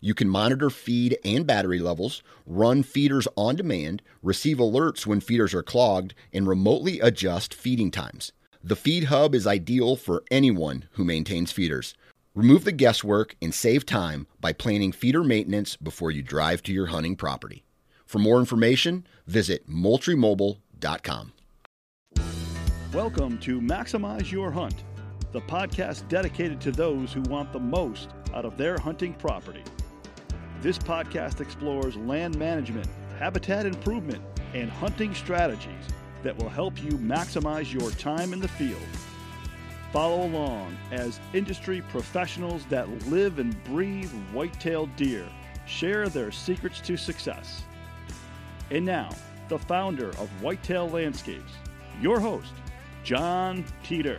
you can monitor feed and battery levels, run feeders on demand, receive alerts when feeders are clogged, and remotely adjust feeding times. The Feed Hub is ideal for anyone who maintains feeders. Remove the guesswork and save time by planning feeder maintenance before you drive to your hunting property. For more information, visit moultriemobile.com. Welcome to Maximize Your Hunt, the podcast dedicated to those who want the most out of their hunting property. This podcast explores land management, habitat improvement, and hunting strategies that will help you maximize your time in the field. Follow along as industry professionals that live and breathe white-tailed deer share their secrets to success. And now, the founder of Whitetail Landscapes, your host, Jon Teater.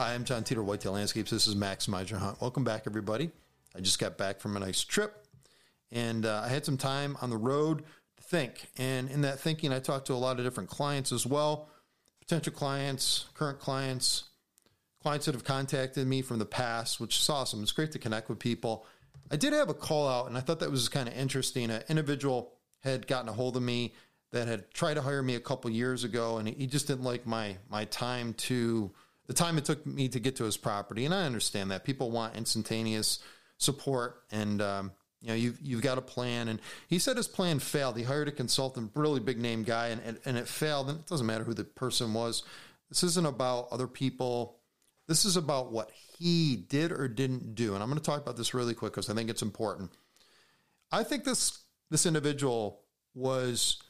Hi, I'm Jon Teater, Whitetail Landscapes. This is Maximize Your Hunt. Welcome back, everybody. I just got back from a nice trip, and uh, I had some time on the road to think. And in that thinking, I talked to a lot of different clients as well potential clients, current clients, clients that have contacted me from the past, which is awesome. It's great to connect with people. I did have a call out, and I thought that was kind of interesting. An individual had gotten a hold of me that had tried to hire me a couple years ago, and he just didn't like my my time to the time it took me to get to his property. And I understand that people want instantaneous support and, um, you know, you've, you've got a plan. And he said his plan failed. He hired a consultant, really big name guy, and, and, and it failed. And it doesn't matter who the person was. This isn't about other people. This is about what he did or didn't do. And I'm going to talk about this really quick because I think it's important. I think this this individual was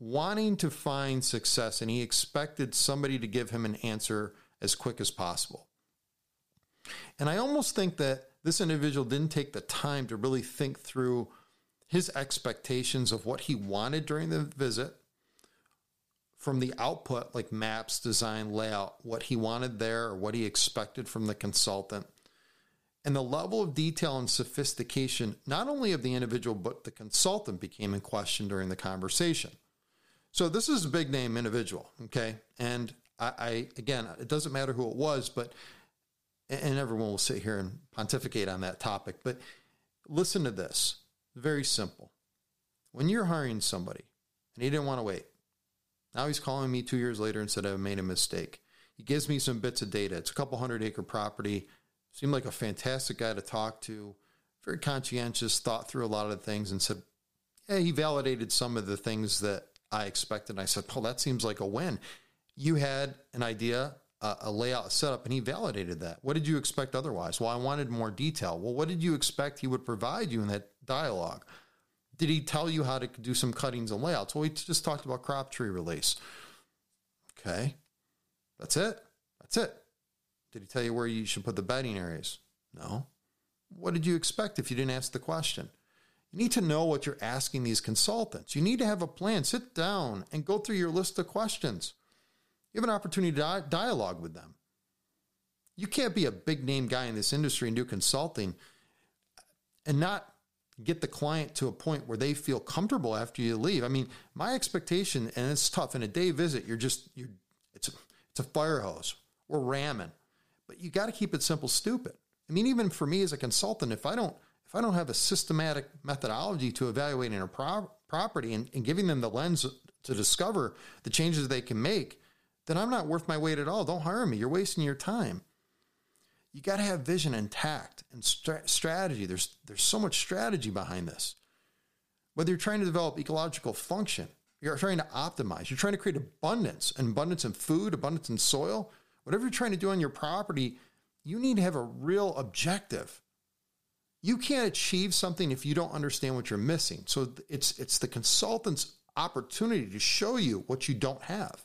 wanting to find success and he expected somebody to give him an answer as quick as possible. And I almost think that this individual didn't take the time to really think through his expectations of what he wanted during the visit from the output, like maps, design, layout, what he wanted there or what he expected from the consultant. And the level of detail and sophistication, not only of the individual, but the consultant became in question during the conversation. So this is a big name individual, okay? And I, I again, it doesn't matter who it was, but and everyone will sit here and pontificate on that topic. But listen to this. Very simple. When you're hiring somebody and he didn't want to wait, now he's calling me two years later and said I've made a mistake. He gives me some bits of data. It's a couple hundred acre property. Seemed like a fantastic guy to talk to. Very conscientious, thought through a lot of things and said, Yeah, he validated some of the things that I expected. And I said, Well, that seems like a win you had an idea, uh, a layout, a setup, and he validated that. What did you expect otherwise? Well, I wanted more detail. Well, what did you expect he would provide you in that dialogue? Did he tell you how to do some cuttings and layouts? Well, we just talked about crop tree release. Okay, that's it. That's it. Did he tell you where you should put the bedding areas? No. What did you expect if you didn't ask the question? You need to know what you're asking these consultants. You need to have a plan. Sit down and go through your list of questions. You have an opportunity to dialogue with them. You can't be a big name guy in this industry and do consulting and not get the client to a point where they feel comfortable after you leave. I mean, my expectation, and it's tough in a day visit, you're just you're it's a, it's a fire hose. We're ramming, but you got to keep it simple, stupid. I mean, even for me as a consultant, if I don't if I don't have a systematic methodology to evaluating a pro- property and, and giving them the lens to discover the changes they can make, then I'm not worth my weight at all. Don't hire me. You're wasting your time. You got to have vision and tact and strategy. There's there's so much strategy behind this. Whether you're trying to develop ecological function, you're trying to optimize, you're trying to create abundance, and abundance in food, abundance in soil, whatever you're trying to do on your property, you need to have a real objective. You can't achieve something if you don't understand what you're missing. So it's it's the consultant's opportunity to show you what you don't have.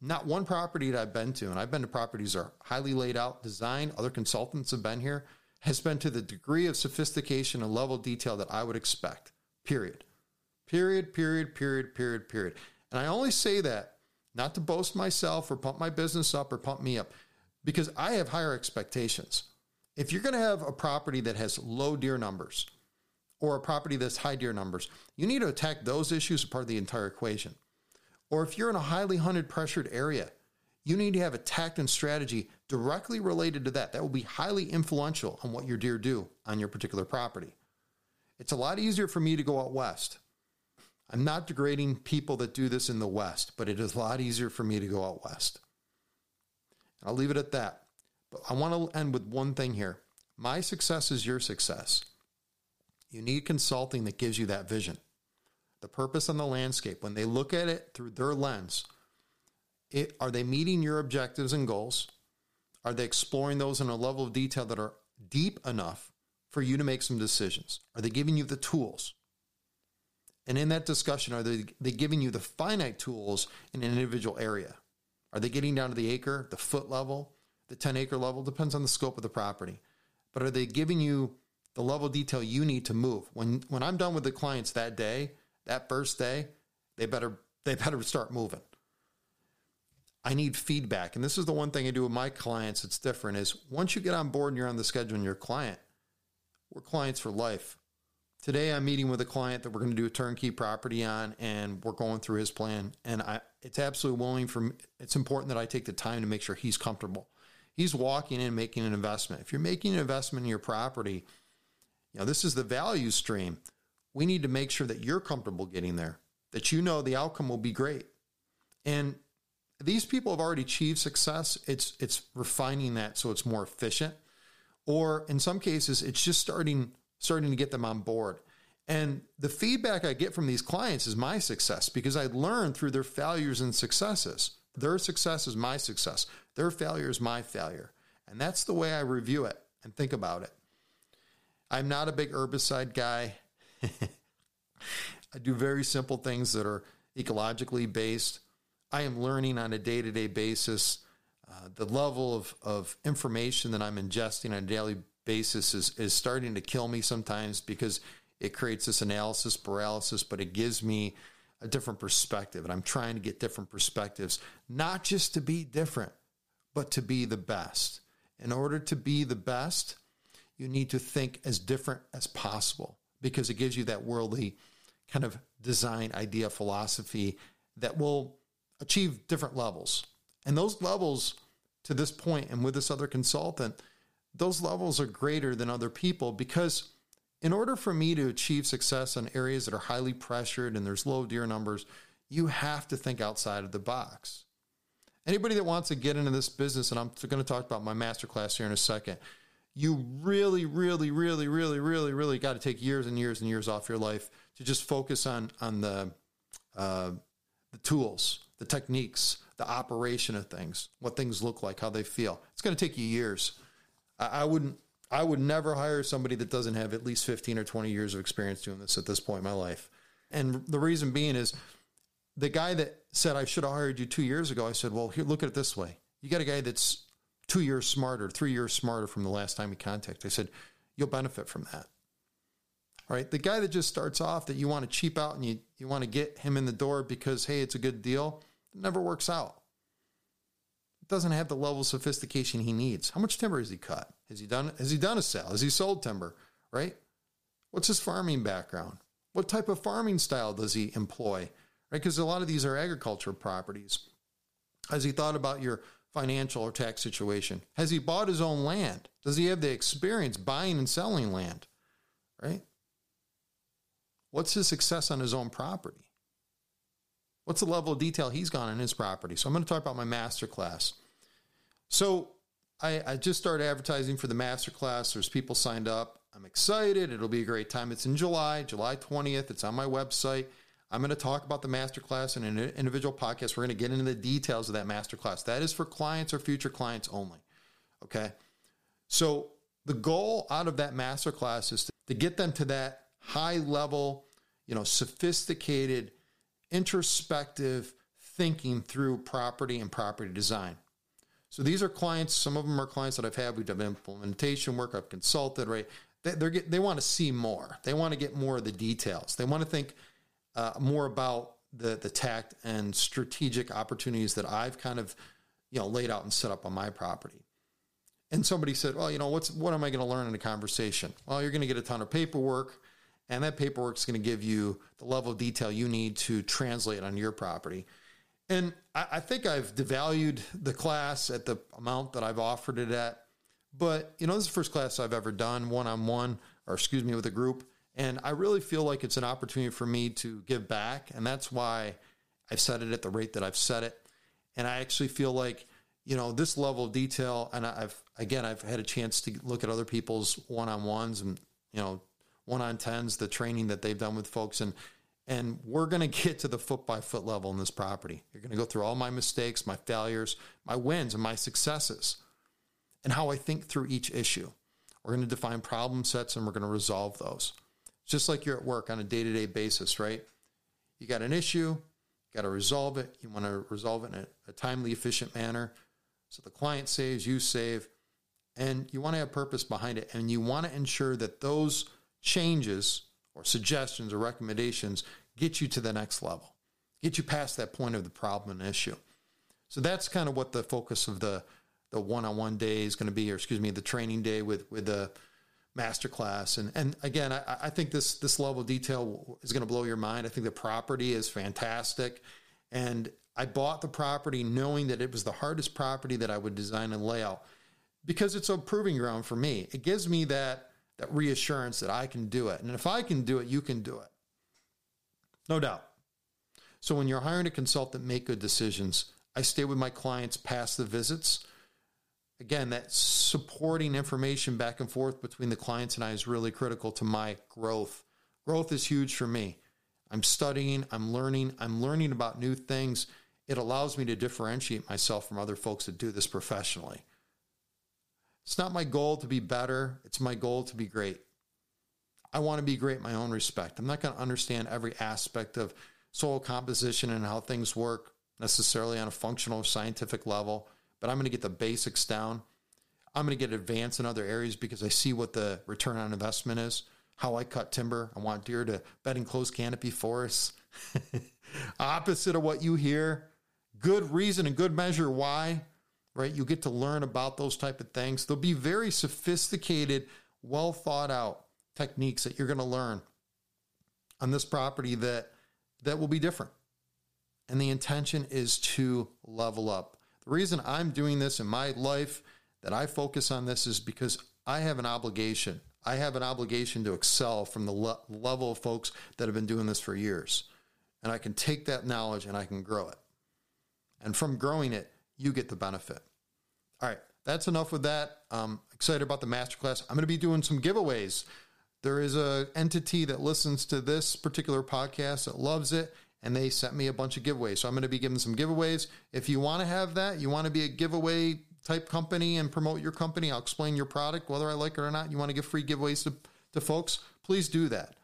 Not one property that I've been to, and I've been to properties that are highly laid out, designed, other consultants have been here, has been to the degree of sophistication and level of detail that I would expect. Period. Period, period, period, period, period. And I only say that not to boast myself or pump my business up or pump me up because I have higher expectations. If you're going to have a property that has low deer numbers or a property that's high deer numbers, you need to attack those issues as part of the entire equation. Or if you're in a highly hunted, pressured area, you need to have a tact and strategy directly related to that. That will be highly influential on what your deer do on your particular property. It's a lot easier for me to go out west. I'm not degrading people that do this in the west, but it is a lot easier for me to go out west. I'll leave it at that. But I want to end with one thing here. My success is your success. You need consulting that gives you that vision. The purpose on the landscape, when they look at it through their lens, it, are they meeting your objectives and goals? Are they exploring those in a level of detail that are deep enough for you to make some decisions? Are they giving you the tools? And in that discussion, are they, they giving you the finite tools in an individual area? Are they getting down to the acre, the foot level, the 10 acre level? Depends on the scope of the property. But are they giving you the level detail you need to move? When when I'm done with the clients that day, that first day, they better they better start moving. I need feedback. And this is the one thing I do with my clients It's different is once you get on board and you're on the schedule and you're a client, we're clients for life. Today I'm meeting with a client that we're going to do a turnkey property on and we're going through his plan and I it's absolutely willing for it's important that I take the time to make sure he's comfortable. He's walking in making an investment. If you're making an investment in your property, you know, this is the value stream. We need to make sure that you're comfortable getting there, that you know the outcome will be great. And these people have already achieved success. It's it's refining that so it's more efficient. Or in some cases, it's just starting starting to get them on board. And the feedback I get from these clients is my success because I learn through their failures and successes. Their success is my success. Their failure is my failure. And that's the way I review it and think about it. I'm not a big herbicide guy. I do very simple things that are ecologically based. I am learning on a day to day basis. Uh, the level of, of information that I'm ingesting on a daily basis is, is starting to kill me sometimes because it creates this analysis paralysis, but it gives me a different perspective. And I'm trying to get different perspectives, not just to be different, but to be the best. In order to be the best, you need to think as different as possible because it gives you that worldly kind of design idea philosophy that will achieve different levels. And those levels to this point and with this other consultant, those levels are greater than other people because in order for me to achieve success in areas that are highly pressured and there's low deer numbers, you have to think outside of the box. Anybody that wants to get into this business, and I'm going to talk about my masterclass here in a second, you really, really, really, really, really, really got to take years and years and years off your life to just focus on on the uh, the tools, the techniques, the operation of things, what things look like, how they feel. It's going to take you years. I, I wouldn't I would never hire somebody that doesn't have at least 15 or 20 years of experience doing this at this point in my life. And the reason being is the guy that said I should have hired you two years ago, I said, well, here, look at it this way. You got a guy that's two years smarter, three years smarter from the last time we contacted. I said, you'll benefit from that. All right. The guy that just starts off that you want to cheap out and you, you want to get him in the door because, hey, it's a good deal, it never works out It doesn't have the level of sophistication he needs. How much timber has he cut? Has he done has he done a sale? Has he sold timber? Right? What's his farming background? What type of farming style does he employ? Right? Because a lot of these are agricultural properties. Has he thought about your financial or tax situation? Has he bought his own land? Does he have the experience buying and selling land? Right? What's his success on his own property? What's the level of detail he's gone in his property? So I'm going to talk about my master class. So I, I just started advertising for the master class. There's people signed up. I'm excited. It'll be a great time. It's in July, July 20th. It's on my website. I'm going to talk about the masterclass in an individual podcast. We're going to get into the details of that masterclass. That is for clients or future clients only. Okay. So the goal out of that masterclass is to get them to that high level, you know, sophisticated introspective thinking through property and property design. So these are clients. Some of them are clients that I've had. We've done implementation work. I've consulted. Right? They, get, they want to see more. They want to get more of the details. They want to think uh, more about the the tact and strategic opportunities that I've kind of you know laid out and set up on my property. And somebody said, "Well, you know, what's what am I going to learn in a conversation?" Well, you're going to get a ton of paperwork, and that paperwork is going to give you the level of detail you need to translate on your property. And I, I think I've devalued the class at the amount that I've offered it at. But you know, this is the first class I've ever done one on one, or excuse me, with a group. And I really feel like it's an opportunity for me to give back. And that's why I've set it at the rate that I've set it. And I actually feel like, you know, this level of detail, and I've, again, I've had a chance to look at other people's one on ones and, you know, one on tens, the training that they've done with folks. And, and we're going to get to the foot by foot level in this property. You're going to go through all my mistakes, my failures, my wins, and my successes, and how I think through each issue. We're going to define problem sets and we're going to resolve those just like you're at work on a day to day basis, right? You got an issue, you got to resolve it. You want to resolve it in a, a timely, efficient manner so the client saves, you save, and you want to have purpose behind it. And you want to ensure that those changes or suggestions or recommendations get you to the next level, get you past that point of the problem and issue. So that's kind of what the focus of the the one-on-one day is going to be, or excuse me, the training day with with the masterclass. And and again, I, I think this this level of detail is going to blow your mind. I think the property is fantastic, and I bought the property knowing that it was the hardest property that I would design and lay out because it's a proving ground for me. It gives me that that reassurance that I can do it, and if I can do it, you can do it, no doubt. So when you're hiring a consultant, make good decisions. I stay with my clients past the visits again, that supporting information back and forth between the clients and I is really critical to my growth. Growth is huge for me. I'm studying, I'm learning, I'm learning about new things. It allows me to differentiate myself from other folks that do this professionally. It's not my goal to be better, it's my goal to be great. I want to be great in my own respect. I'm not going to understand every aspect of soil composition and how things work necessarily on a functional scientific level but I'm going to get the basics down. I'm going to get advanced in other areas because I see what the return on investment is, how I cut timber. I want deer to bed in closed canopy forests. Opposite of what you hear. Good reason and good measure why, right? You get to learn about those type of things. There'll be very sophisticated, well thought out techniques that you're going to learn on this property that that will be different. And the intention is to level up. The reason I'm doing this in my life, that I focus on this, is because I have an obligation. I have an obligation to excel from the le- level of folks that have been doing this for years. And I can take that knowledge and I can grow it. And from growing it, you get the benefit. All right, that's enough with that. I'm excited about the masterclass. I'm going to be doing some giveaways. There is a entity that listens to this particular podcast that loves it and they sent me a bunch of giveaways. So I'm going to be giving some giveaways. If you want to have that, you want to be a giveaway type company and promote your company, I'll explain your product, whether I like it or not. You want to give free giveaways to, to folks, please do that.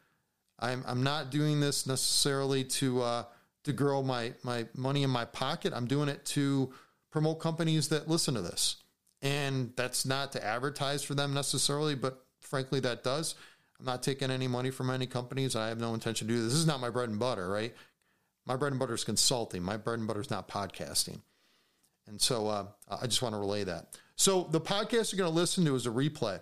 I'm, I'm not doing this necessarily to, uh, to grow my, my money in my pocket. I'm doing it to promote companies that listen to this. And that's not to advertise for them necessarily, but frankly, that does. I'm not taking any money from any companies. I have no intention to do this. This is not my bread and butter, right? My bread and butter is consulting. My bread and butter is not podcasting. And so uh, I just want to relay that. So the podcast you're going to listen to is a replay,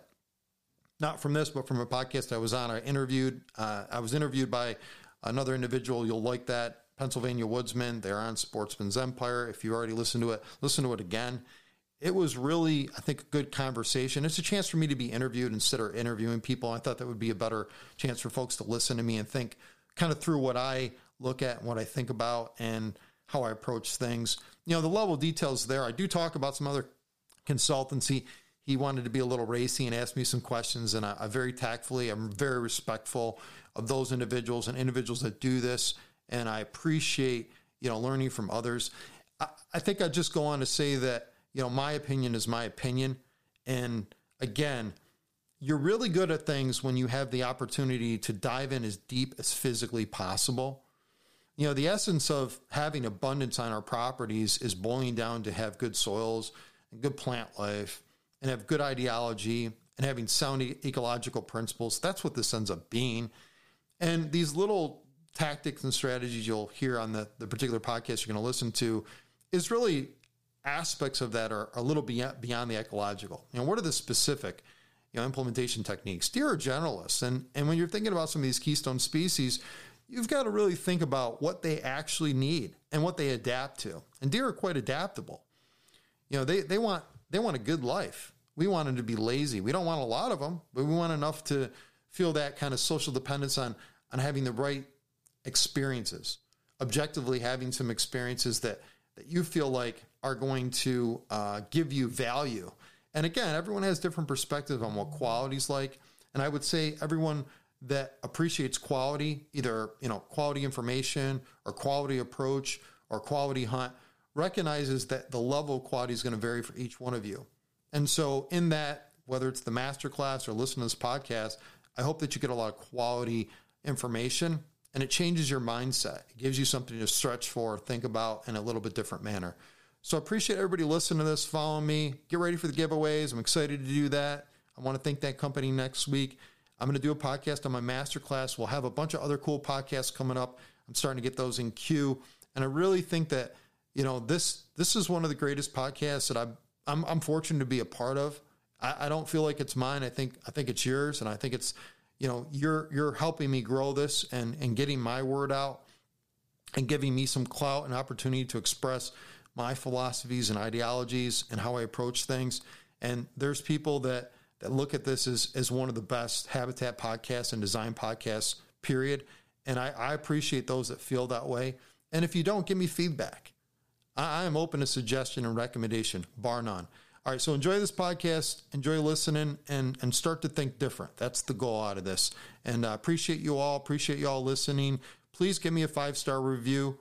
not from this, but from a podcast I was on. I interviewed. Uh, I was interviewed by another individual. You'll like that. Pennsylvania Woodsman. They're on Sportsman's Empire. If you already listened to it, listen to it again. It was really, I think, a good conversation. It's a chance for me to be interviewed instead of interviewing people. I thought that would be a better chance for folks to listen to me and think kind of through what I look at, what I think about, and how I approach things. You know, the level details there. I do talk about some other consultancy. He wanted to be a little racy and asked me some questions, and I, I very tactfully, I'm very respectful of those individuals and individuals that do this, and I appreciate you know learning from others. I, I think I'd just go on to say that you know my opinion is my opinion, and again, you're really good at things when you have the opportunity to dive in as deep as physically possible you know, the essence of having abundance on our properties is boiling down to have good soils and good plant life and have good ideology and having sound ecological principles. That's what this ends up being. And these little tactics and strategies you'll hear on the, the particular podcast you're going to listen to is really aspects of that are, a little beyond, beyond the ecological. You know, what are the specific? you know, implementation techniques. Deer are generalists. And, and when you're thinking about some of these keystone species, you've got to really think about what they actually need and what they adapt to. And deer are quite adaptable. You know, they, they want they want a good life. We want them to be lazy. We don't want a lot of them, but we want enough to feel that kind of social dependence on on having the right experiences. Objectively, having some experiences that that you feel like are going to uh, give you value. And again, everyone has different perspectives on what quality's like. And I would say everyone that appreciates quality, either you know quality information or quality approach or quality hunt, recognizes that the level of quality is going to vary for each one of you. And so, in that, whether it's the master class or listen to this podcast, I hope that you get a lot of quality information and it changes your mindset. It gives you something to stretch for, think about in a little bit different manner. So I appreciate everybody listening to this, following me. Get ready for the giveaways. I'm excited to do that. I want to thank that company next week. I'm going to do a podcast on my masterclass. We'll have a bunch of other cool podcasts coming up. I'm starting to get those in queue, and I really think that you know this this is one of the greatest podcasts that I'm I'm, I'm fortunate to be a part of. I, I don't feel like it's mine. I think I think it's yours, and I think it's you know you're you're helping me grow this and and getting my word out and giving me some clout and opportunity to express my philosophies and ideologies and how I approach things. And there's people that that look at this as, as one of the best habitat podcasts and design podcasts, period. And I, I appreciate those that feel that way. And if you don't, give me feedback. I, I am open to suggestion and recommendation, bar none. All right, so enjoy this podcast, enjoy listening, and and start to think different. That's the goal out of this. And I uh, appreciate you all. Appreciate you all listening. Please give me a five star review.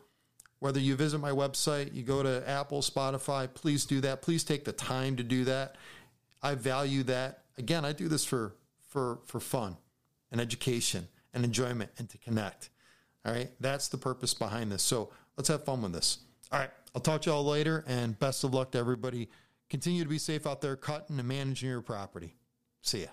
Whether you visit my website, you go to Apple, Spotify, please do that. Please take the time to do that. I value that again, I do this for for for fun and education and enjoyment and to connect. All right, that's the purpose behind this. So let's have fun with this. All right, I'll talk to y'all later, and best of luck to everybody. Continue to be safe out there cutting and managing your property. See ya.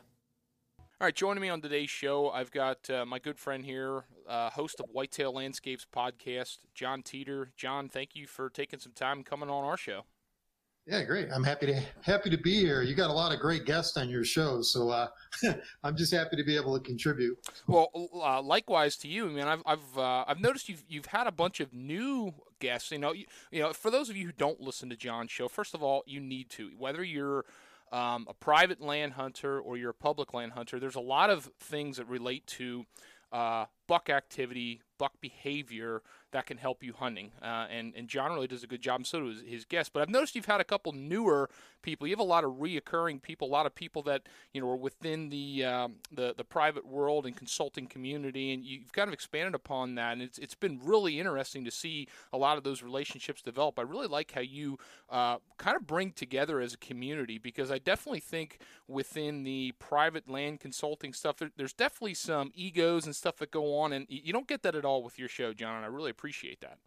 All right, joining me on today's show, I've got uh, my good friend here, uh, host of Whitetail Landscapes podcast, Jon Teater. Jon, thank you for taking some time coming on our show. Yeah, great. I'm happy to happy to be here. You got a lot of great guests on your show, so uh, I'm just happy to be able to contribute. Well, uh, likewise to you. I mean, I've I've uh, I've noticed you've you've had a bunch of new guests. You know, you, you know, for those of you who don't listen to Jon's show, first of all, you need to. Whether you're um, a private land hunter or you're a public land hunter, there's a lot of things that relate to uh, buck activity, buck behavior that can help you hunting. Uh, and, and Jon really does a good job, and so does his guest. But I've noticed you've had a couple newer people. You have a lot of reoccurring people, a lot of people that you know are within the um, the the private world and consulting community, and you've kind of expanded upon that. And it's it's been really interesting to see a lot of those relationships develop. I really like how you uh, kind of bring together as a community because I definitely think within the private land consulting stuff, there, there's definitely some egos and stuff that go on, and you don't get that at all with your show, Jon. And I really appreciate that.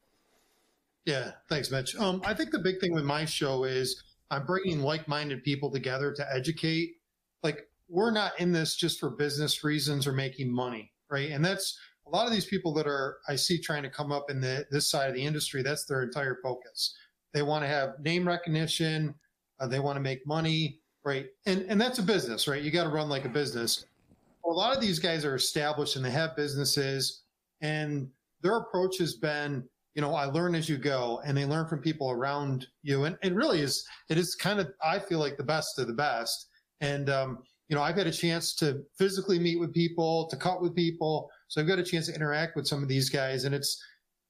Yeah, thanks, Mitch. Um, I think the big thing with my show is I'm bringing like-minded people together to educate. Like we're not in this just for business reasons or making money, right? And that's a lot of these people that are I see trying to come up in the this side of the industry. That's their entire focus. They want to have name recognition. Uh, they want to make money, right? And and that's a business, right? You got to run like a business. A lot of these guys are established and they have businesses, and their approach has been you know, I learn as you go and they learn from people around you. And it really is, it is kind of, I feel like the best of the best. And, um, you know, I've had a chance to physically meet with people, to cut with people. So I've got a chance to interact with some of these guys. And it's,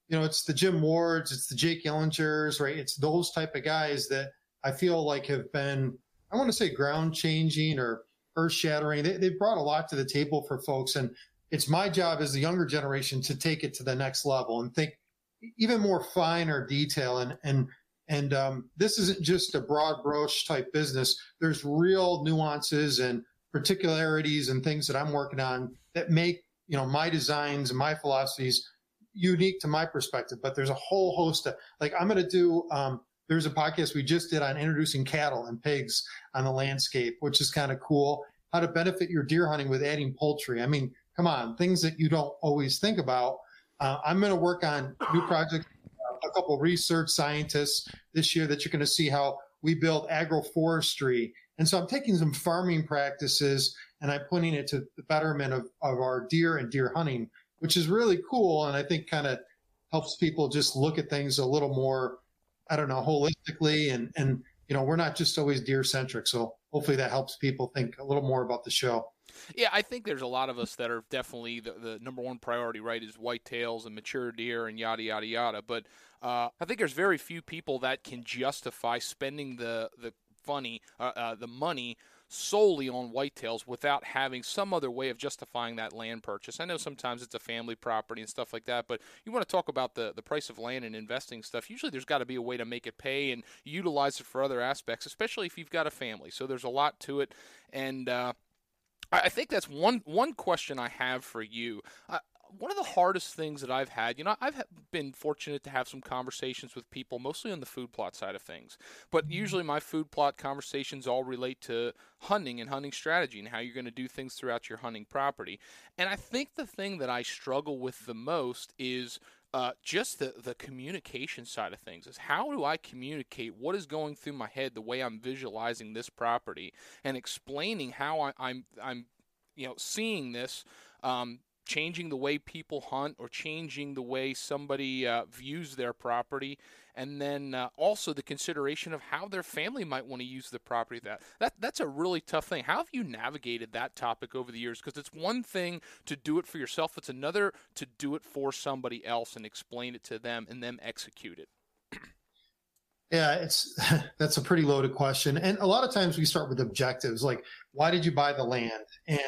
you know, it's the Jim Wards, it's the Jake Illingers, right? It's those type of guys that I feel like have been, I want to say ground changing or earth shattering. They, they've brought a lot to the table for folks. And it's my job as the younger generation to take it to the next level and think even more finer detail and and and um, this isn't just a broad brush type business. There's real nuances and particularities and things that I'm working on that make you know my designs and my philosophies unique to my perspective, but there's a whole host of like I'm going to do. Um, there's a podcast we just did on introducing cattle and pigs on the landscape, which is kind of cool. How to benefit your deer hunting with adding poultry. I mean, come on, things that you don't always think about. Uh, I'm going to work on new projects, uh, a couple research scientists this year that you're going to see how we build agroforestry. And so I'm taking some farming practices and I'm putting it to the betterment of, of our deer and deer hunting, which is really cool. And I think kind of helps people just look at things a little more, I don't know, holistically. And, and, you know, we're not just always deer centric. So hopefully that helps people think a little more about the show. Yeah, I think there's a lot of us that are definitely the, the number one priority, right, is whitetails and mature deer and yada yada yada. But uh, I think there's very few people that can justify spending the the funny uh, uh, the money solely on whitetails without having some other way of justifying that land purchase. I know sometimes it's a family property and stuff like that, but you want to talk about the, the price of land and investing stuff. Usually there's got to be a way to make it pay and utilize it for other aspects, especially if you've got a family. So there's a lot to it. And, uh, I think that's one one question I have for you. One of the hardest things that I've had, you know, I've been fortunate to have some conversations with people, mostly on the food plot side of things. But mm-hmm. usually my food plot conversations all relate to hunting and hunting strategy and how you're going to do things throughout your hunting property. And I think the thing that I struggle with the most is uh, just the, the communication side of things is how do I communicate what is going through my head the way I'm visualizing this property and explaining how I, am I'm, I'm you know seeing this um, changing the way people hunt or changing the way somebody uh, views their property and then uh, also the consideration of how their family might want to use the property that that that's a really tough thing how have you navigated that topic over the years because it's one thing to do it for yourself it's another to do it for somebody else and explain it to them and them execute it yeah, it's that's a pretty loaded question. And a lot of times we start with objectives like why did you buy the land? And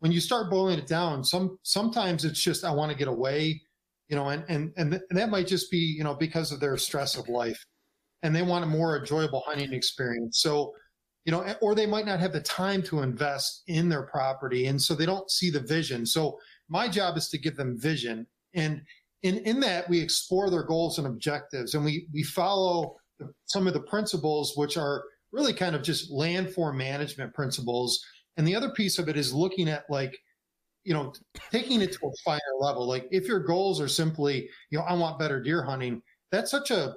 when you start boiling it down, some sometimes it's just I want to get away, you know, and and and, th- and that might just be you know because of their stress of life, and they want a more enjoyable hunting experience. So, you know, or they might not have the time to invest in their property, and so they don't see the vision. So my job is to give them vision, and in in that we explore their goals and objectives, and we we follow some of the principles which are really kind of just land form management principles and the other piece of it is looking at like, you know, taking it to a finer level. Like if your goals are simply, you know, I want better deer hunting, that's such a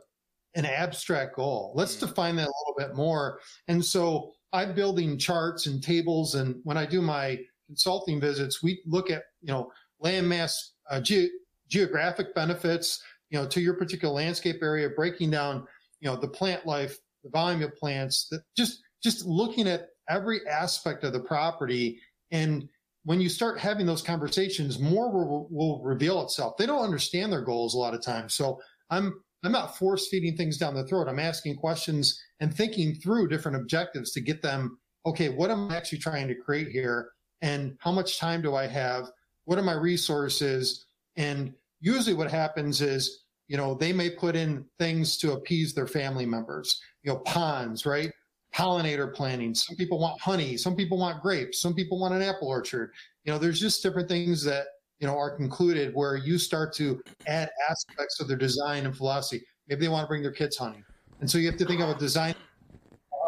an abstract goal. Let's mm. define that a little bit more. And so I'm building charts and tables. And when I do my consulting visits, we look at, you know, landmass uh, ge- geographic benefits, you know, to your particular landscape area, breaking down, you know, the plant life, the volume of plants, that just just looking at every aspect of the property. And when you start having those conversations, more will, will reveal itself. They don't understand their goals a lot of times. So I'm I'm not force feeding things down the throat. I'm asking questions and thinking through different objectives to get them. Okay, what am I actually trying to create here? And how much time do I have? What are my resources? And usually, what happens is, you know, they may put in things to appease their family members. You know, ponds, right? Pollinator planting. Some people want honey. Some people want grapes. Some people want an apple orchard. You know, there's just different things that, you know, are concluded where you start to add aspects of their design and philosophy. Maybe they want to bring their kids hunting. And so you have to think of a design,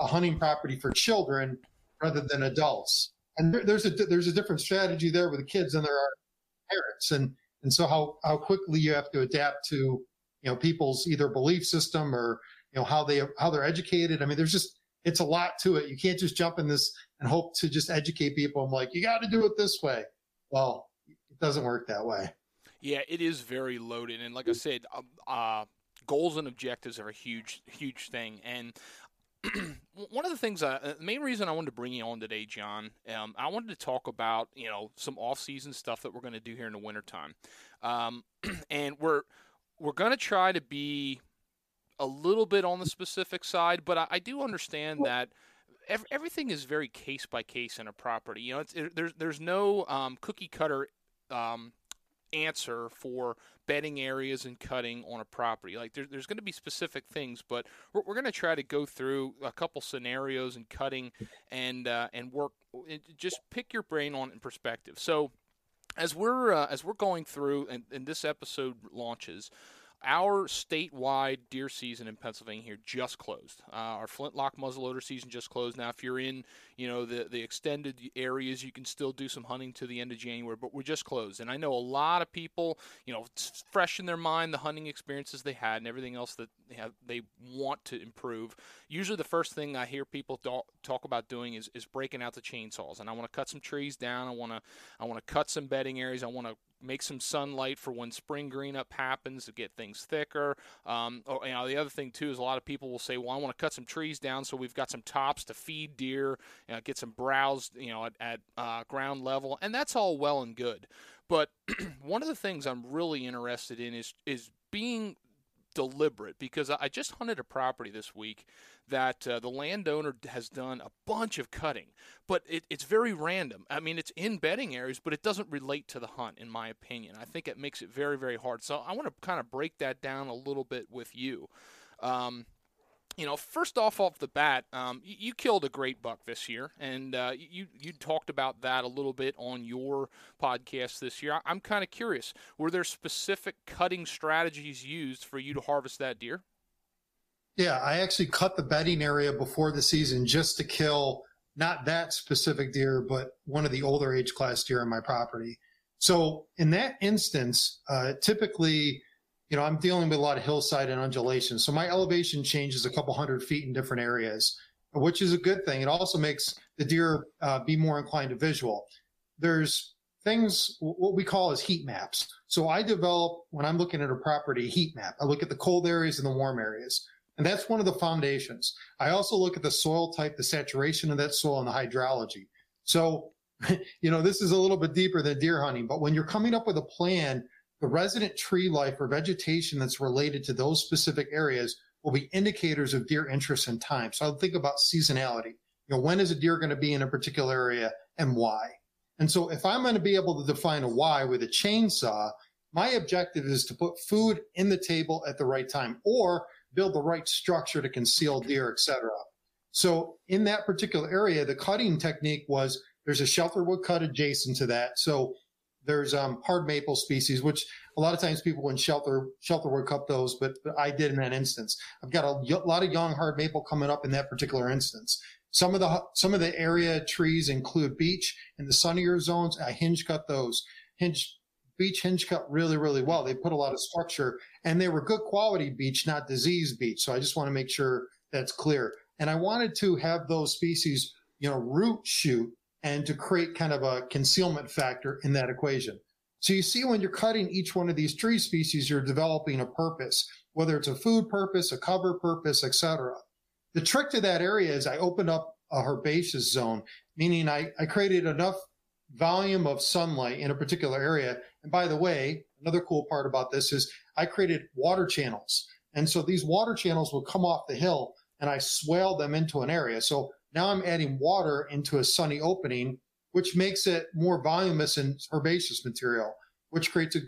a hunting property for children rather than adults. And there, there's a, there's a different strategy there with the kids than there are parents. And, and so how, how quickly you have to adapt to, you know, people's either belief system or, you know, how they, how they're educated. I mean, there's just, it's a lot to it. You can't just jump in this and hope to just educate people. I'm like, you got to do it this way. Well, it doesn't work that way. Yeah, it is very loaded, and like I said, um, uh, goals and objectives are a huge, huge thing. And one of the things, uh, the main reason I wanted to bring you on today, Jon, um, I wanted to talk about you know some off-season stuff that we're going to do here in the wintertime. Um, and we're we're going to try to be a little bit on the specific side, but I, I do understand that ev- everything is very case by case in a property. You know, it, there's there's no um, cookie cutter um, answer for bedding areas and cutting on a property. Like there, there's going to be specific things, but we're, we're going to try to go through a couple scenarios and cutting and uh, and work. Just pick your brain on in perspective. So as we're uh, as we're going through and, and this episode launches, our statewide deer season in Pennsylvania here just closed. Uh, our flintlock muzzleloader season just closed. Now, if you're in, you know, the the extended areas, you can still do some hunting to the end of January, but we're just closed. And I know a lot of people, you know, fresh in their mind the hunting experiences they had and everything else that they have they want to improve. Usually, the first thing I hear people talk, talk about doing is, is breaking out the chainsaws. And I want to cut some trees down. I want to I want to cut some bedding areas. I want to make some sunlight for when spring green up happens to get things thicker. Um, or, you know, the other thing too is a lot of people will say, "Well, I want to cut some trees down so we've got some tops to feed deer, you know, get some browse, you know, at, at uh, ground level," and that's all well and good. But one of the things I'm really interested in is is being deliberate because I just hunted a property this week that uh, the landowner has done a bunch of cutting, but it, it's very random. I mean, it's in bedding areas, but it doesn't relate to the hunt, in my opinion. I think it makes it very, very hard. So I want to kind of break that down a little bit with you. Um, you know, first off, off the bat, um, you, you, killed a great buck this year, and uh, you you talked about that a little bit on your podcast this year. I'm kind of curious: were there specific cutting strategies used for you to harvest that deer? Yeah, I actually cut the bedding area before the season just to kill not that specific deer, but one of the older age class deer on my property. So in that instance, uh, typically you know, I'm dealing with a lot of hillside and undulation. So my elevation changes a couple hundred feet in different areas, which is a good thing. It also makes the deer uh, be more inclined to visual. There's things, what we call as heat maps. So I develop, when I'm looking at a property, heat map. I look at the cold areas and the warm areas. And that's one of the foundations. I also look at the soil type, the saturation of that soil, and the hydrology. So, you know, this is a little bit deeper than deer hunting, but when you're coming up with a plan the resident tree life or vegetation that's related to those specific areas will be indicators of deer interest and time. So I'll think about seasonality. You know, when is a deer going to be in a particular area and why? And so if I'm going to be able to define a why with a chainsaw, my objective is to put food in the table at the right time or build the right structure to conceal deer, etc. So in that particular area, the cutting technique was there's a shelter wood cut adjacent to that. So there's um, hard maple species, which a lot of times people wouldn't shelter shelter wood cut those, but, but I did in that instance. I've got a y- lot of young hard maple coming up in that particular instance. Some of the some of the area trees include beech in the sunnier zones. I hinge cut those. Hinge beech hinge cut really really well. They put a lot of structure and they were good quality beech, not disease beech. So I just want to make sure that's clear. And I wanted to have those species, you know, root shoot and to create kind of a concealment factor in that equation. So you see when you're cutting each one of these tree species, you're developing a purpose, whether it's a food purpose, a cover purpose, etc. The trick to that area is I opened up a herbaceous zone, meaning I, I created enough volume of sunlight in a particular area. And by the way, another cool part about this is I created water channels. And so these water channels will come off the hill and I swale them into an area. So now I'm adding water into a sunny opening, which makes it more voluminous and herbaceous material, which creates a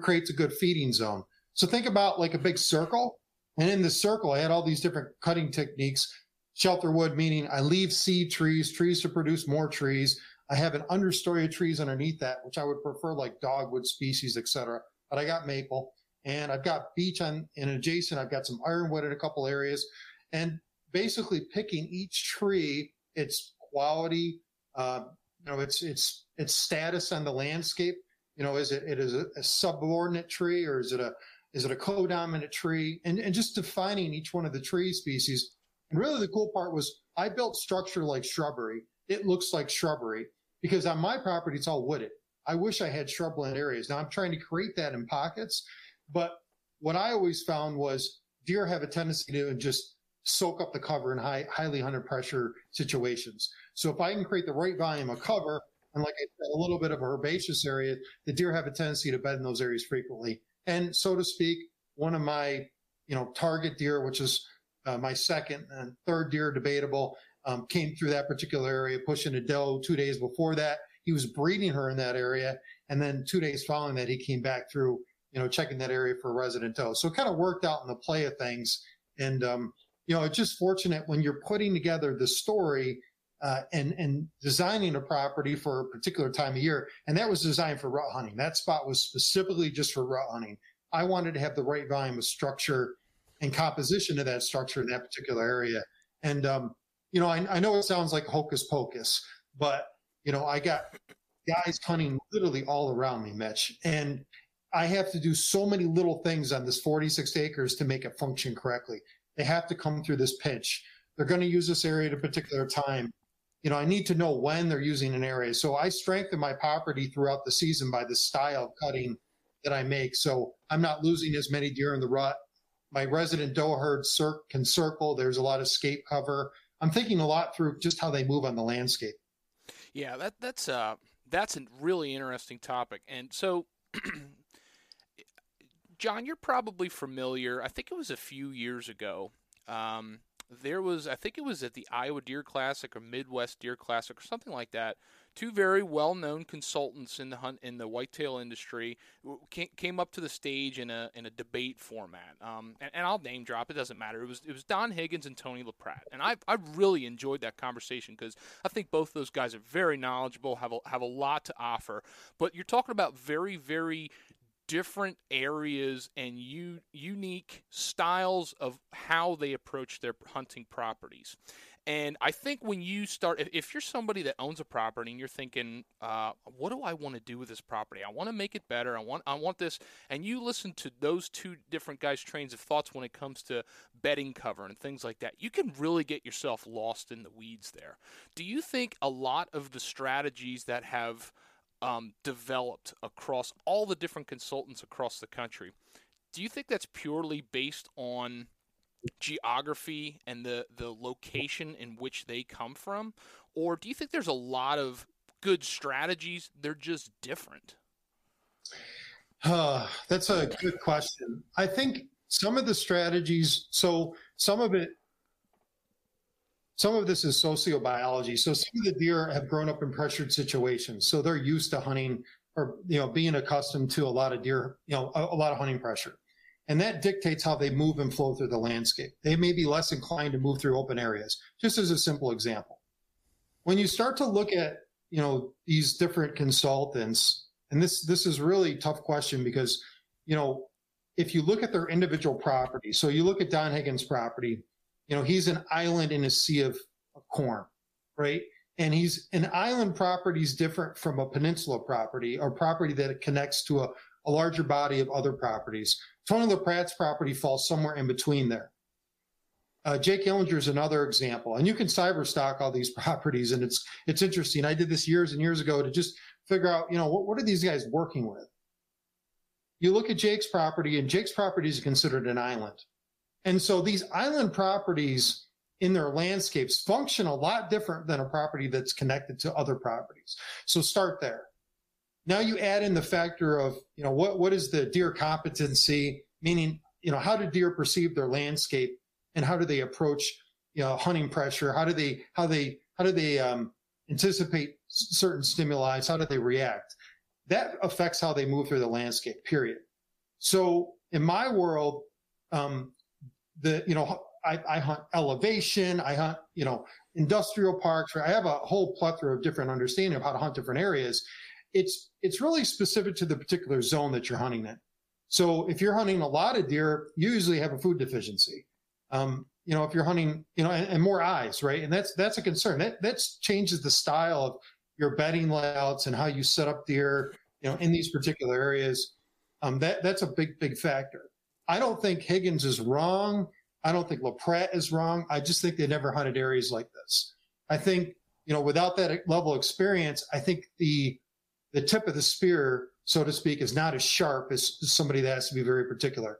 creates a good feeding zone. So think about like a big circle, and in the circle, I had all these different cutting techniques. Shelter wood, meaning I leave seed trees, trees to produce more trees. I have an understory of trees underneath that, which I would prefer like dogwood species, etc. But I got maple, and I've got beech on and adjacent. I've got some ironwood in a couple areas, and basically picking each tree, its quality, uh, you know, its its its status on the landscape. You know, is it it is a, a subordinate tree or is it a is it a co-dominant tree? And and just defining each one of the tree species. And really, the cool part was I built structure like shrubbery. It looks like shrubbery because on my property it's all wooded. I wish I had shrubland areas. Now I'm trying to create that in pockets, but what I always found was deer have a tendency to just soak up the cover in high, highly under pressure situations. So if I can create the right volume of cover, and like I said, a little bit of a herbaceous area, the deer have a tendency to bed in those areas frequently. And so to speak, one of my, you know, target deer, which is uh, my second and third deer debatable, um, came through that particular area, pushing a doe two days before that. He was breeding her in that area. And then two days following that, he came back through, you know, checking that area for a resident doe. So it kind of worked out in the play of things. And, um, you know, it's just fortunate when you're putting together the story, uh, and and designing a property for a particular time of year, and that was designed for rut hunting. That spot was specifically just for rut hunting. I wanted to have the right volume of structure and composition of that structure in that particular area. And um, you know, I, I know it sounds like hocus pocus, but you know, I got guys hunting literally all around me, Mitch, and I have to do so many little things on this 46 acres to make it function correctly. They have to come through this pinch. They're going to use this area at a particular time you know, I need to know when they're using an area. So I strengthen my property throughout the season by the style of cutting that I make. So I'm not losing as many deer in the rut. My resident doe herd cir- can circle. There's a lot of escape cover. I'm thinking a lot through just how they move on the landscape. Yeah, that that's uh that's a really interesting topic. And so Jon, you're probably familiar. I think it was a few years ago. Um, there was, I think it was at the Iowa Deer Classic or Midwest Deer Classic or something like that. Two very well-known consultants in the hunt in the whitetail industry came up to the stage in a in a debate format. Um, and, and, I'll name drop; it doesn't matter. It was it was Don Higgins and Tony LaPratt, and I I really enjoyed that conversation because I think both those guys are very knowledgeable, have a, have a lot to offer. But you're talking about very very different areas and u- unique styles of how they approach their hunting properties. And I think when you start, if you're somebody that owns a property and you're thinking, uh, what do I want to do with this property? I want to make it better. I want, I want this. And you listen to those two different guys' trains of thoughts when it comes to bedding cover and things like that. You can really get yourself lost in the weeds there. Do you think a lot of the strategies that have um, developed across all the different consultants across the country. Do you think that's purely based on geography and the, the location in which they come from? Or do you think there's a lot of good strategies? They're just different. Uh, that's a good question. I think some of the strategies, so some of it some of this is sociobiology. So some of the deer have grown up in pressured situations, so they're used to hunting or you know being accustomed to a lot of deer, you know, a, a lot of hunting pressure, and that dictates how they move and flow through the landscape. They may be less inclined to move through open areas. Just as a simple example, when you start to look at you know these different consultants, and this this is really tough question because you know if you look at their individual property, so you look at Don Higgins' property you know, he's an island in a sea of, of corn, right? And he's an island property is different from a peninsula property or property that connects to a, a larger body of other properties. Tony LaPratt's property falls somewhere in between there. Uh, Jake Ellinger is another example, and you can cyber stock all these properties, and it's it's interesting. I did this years and years ago to just figure out, you know, what, what are these guys working with? You look at Jake's property, and Jake's property is considered an island. And so these island properties in their landscapes function a lot different than a property that's connected to other properties. So start there. Now you add in the factor of, you know, what, what is the deer competency, meaning, you know, how do deer perceive their landscape and how do they approach, you know, hunting pressure? How do they, how they, how do they um, anticipate certain stimuli? How do they react? That affects how they move through the landscape, period. So in my world, um, the you know I, I hunt elevation, I hunt you know industrial parks. I have a whole plethora of different understanding of how to hunt different areas. It's it's really specific to the particular zone that you're hunting in. So if you're hunting a lot of deer, you usually have a food deficiency. Um, you know, if you're hunting, you know, and, and, more eyes, right? And that's that's a concern. That that changes the style of your bedding layouts and how you set up deer, you know, in these particular areas. Um, that that's a big big factor. I don't think Higgins is wrong. I don't think LaPratt is wrong. I just think they never hunted areas like this. I think, you know, without that level of experience, I think the the tip of the spear, so to speak, is not as sharp as somebody that has to be very particular.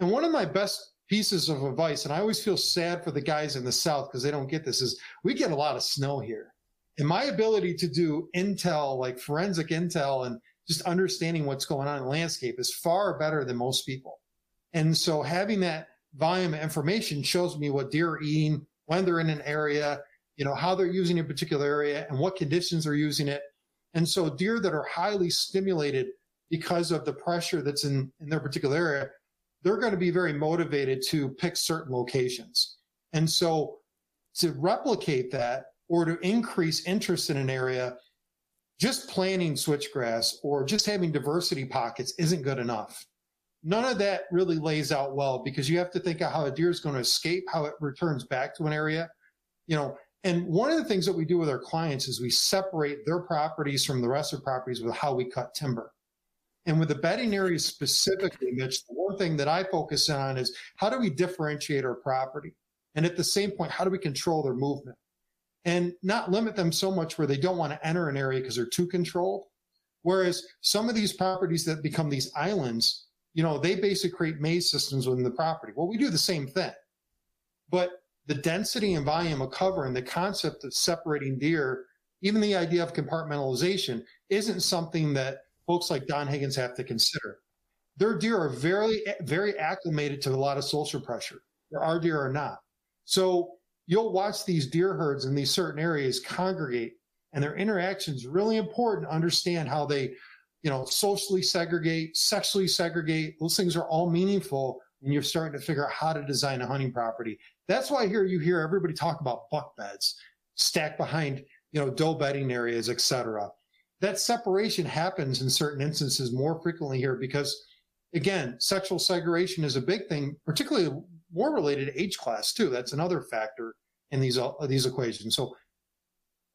And one of my best pieces of advice, and I always feel sad for the guys in the South because they don't get this, is we get a lot of snow here. And my ability to do intel, like forensic intel and just understanding what's going on in the landscape is far better than most people. And so having that volume of information shows me what deer are eating, when they're in an area, you know, how they're using a particular area and what conditions they're using it. And so deer that are highly stimulated because of the pressure that's in, in their particular area, they're going to be very motivated to pick certain locations. And so to replicate that or to increase interest in an area, just planting switchgrass or just having diversity pockets isn't good enough. None of that really lays out well because you have to think of how a deer is going to escape, how it returns back to an area. You know, and one of the things that we do with our clients is we separate their properties from the rest of the properties with how we cut timber. And with the bedding areas specifically, Mitch, the one thing that I focus on is how do we differentiate our property? And at the same point, how do we control their movement? And not limit them so much where they don't want to enter an area because they're too controlled. Whereas some of these properties that become these islands, you know, they basically create maze systems within the property. Well, we do the same thing. But the density and volume of cover and the concept of separating deer, even the idea of compartmentalization, isn't something that folks like Don Higgins have to consider. Their deer are very, very acclimated to a lot of social pressure. Our deer are not. So you'll watch these deer herds in these certain areas congregate, and their interaction is really important to understand how they, you know, socially segregate, sexually segregate. Those things are all meaningful when you're starting to figure out how to design a hunting property. That's why here you hear everybody talk about buck beds stacked behind, you know, doe bedding areas, et cetera. That separation happens in certain instances more frequently here because, again, sexual segregation is a big thing, particularly more related to age class too. That's another factor in these uh, these equations. So,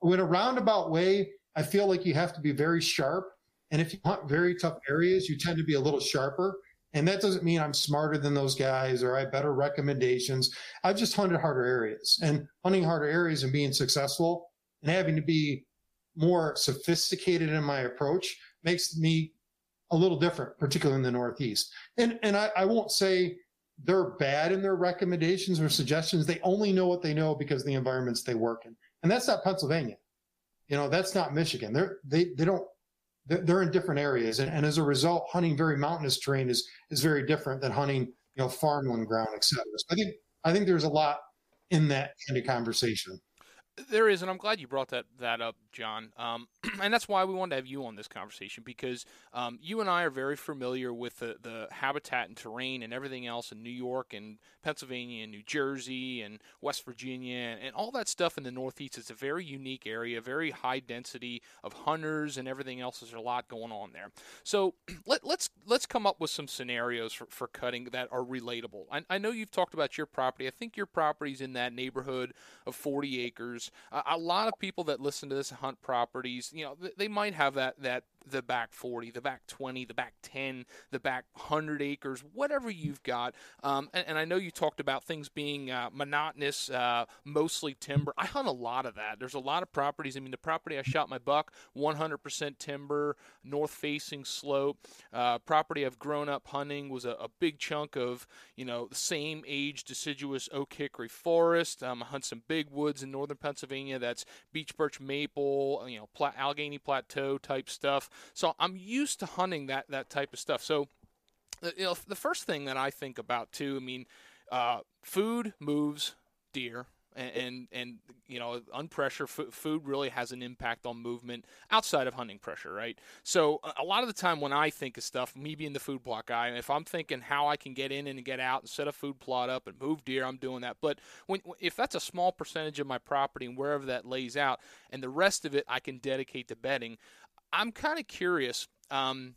in a roundabout way, I feel like you have to be very sharp. And if you hunt very tough areas, you tend to be a little sharper. And that doesn't mean I'm smarter than those guys or I have better recommendations. I've just hunted harder areas and hunting harder areas and being successful and having to be more sophisticated in my approach makes me a little different, particularly in the Northeast. And, and I, I won't say they're bad in their recommendations or suggestions. They only know what they know because the environments they work in. And that's not Pennsylvania. You know, that's not Michigan. They're, they, they don't they're in different areas, and, and as a result, hunting very mountainous terrain is is very different than hunting you know farmland ground, et cetera. So I think I think there's a lot in that kind of conversation. There is, and I'm glad you brought that that up, Jon. Um, and that's why we wanted to have you on this conversation because um, you and I are very familiar with the, the habitat and terrain and everything else in New York and Pennsylvania and New Jersey and West Virginia and, and all that stuff in the Northeast. It's a very unique area, very high density of hunters and everything else. There's a lot going on there. So let, let's let's come up with some scenarios for, for cutting that are relatable. I, I know you've talked about your property. I think your property's in that neighborhood of 40 acres. Uh, a lot of people that listen to this hunt properties, you know, they might have that that the back 40, the back 20, the back 10, the back 100 acres, whatever you've got. Um, and, and, I know you talked about things being uh, monotonous, uh, mostly timber. I hunt a lot of that. There's a lot of properties. I mean, the property I shot my buck, 100% timber, north facing slope. Uh, property I've grown up hunting was a, a, big chunk of, you know, the same age deciduous oak hickory forest. Um, I hunt some big woods in northern Pennsylvania. That's beech birch maple, you know, Pla- Allegheny Plateau type stuff. So I'm used to hunting that that type of stuff. So uh, you know, the first thing that I think about too, I mean, uh, food moves deer. And, and, and you know unpressure f- food really has an impact on movement outside of hunting pressure right so a lot of the time when i think of stuff me being the food plot guy if i'm thinking how i can get in and get out and set a food plot up and move deer i'm doing that but when if that's a small percentage of my property and wherever that lays out and the rest of it i can dedicate to bedding I'm kind of curious. Um,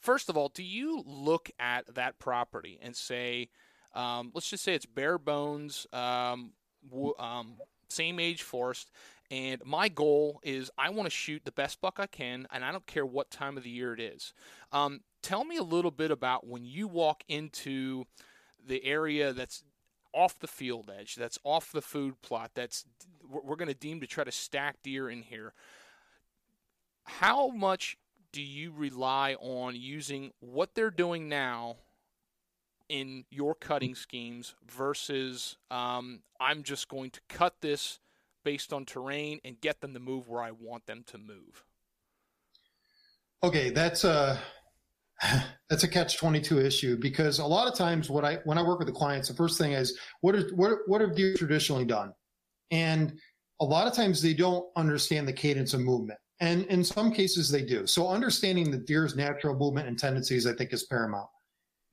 first of all, do you look at that property and say, um, let's just say it's bare bones, um, w- um, same age forest, and my goal is I want to shoot the best buck I can, and I don't care what time of the year it is. Um, tell me a little bit about when you walk into the area that's off the field edge, that's off the food plot, that's we're going to deem to try to stack deer in here how much do you rely on using what they're doing now in your cutting schemes versus um, I'm just going to cut this based on terrain and get them to move where I want them to move? Okay, that's a that's a catch 22 issue because a lot of times what I when I work with the clients the first thing is what is what what have you traditionally done? And a lot of times they don't understand the cadence of movement. And in some cases, they do. So understanding the deer's natural movement and tendencies, I think, is paramount.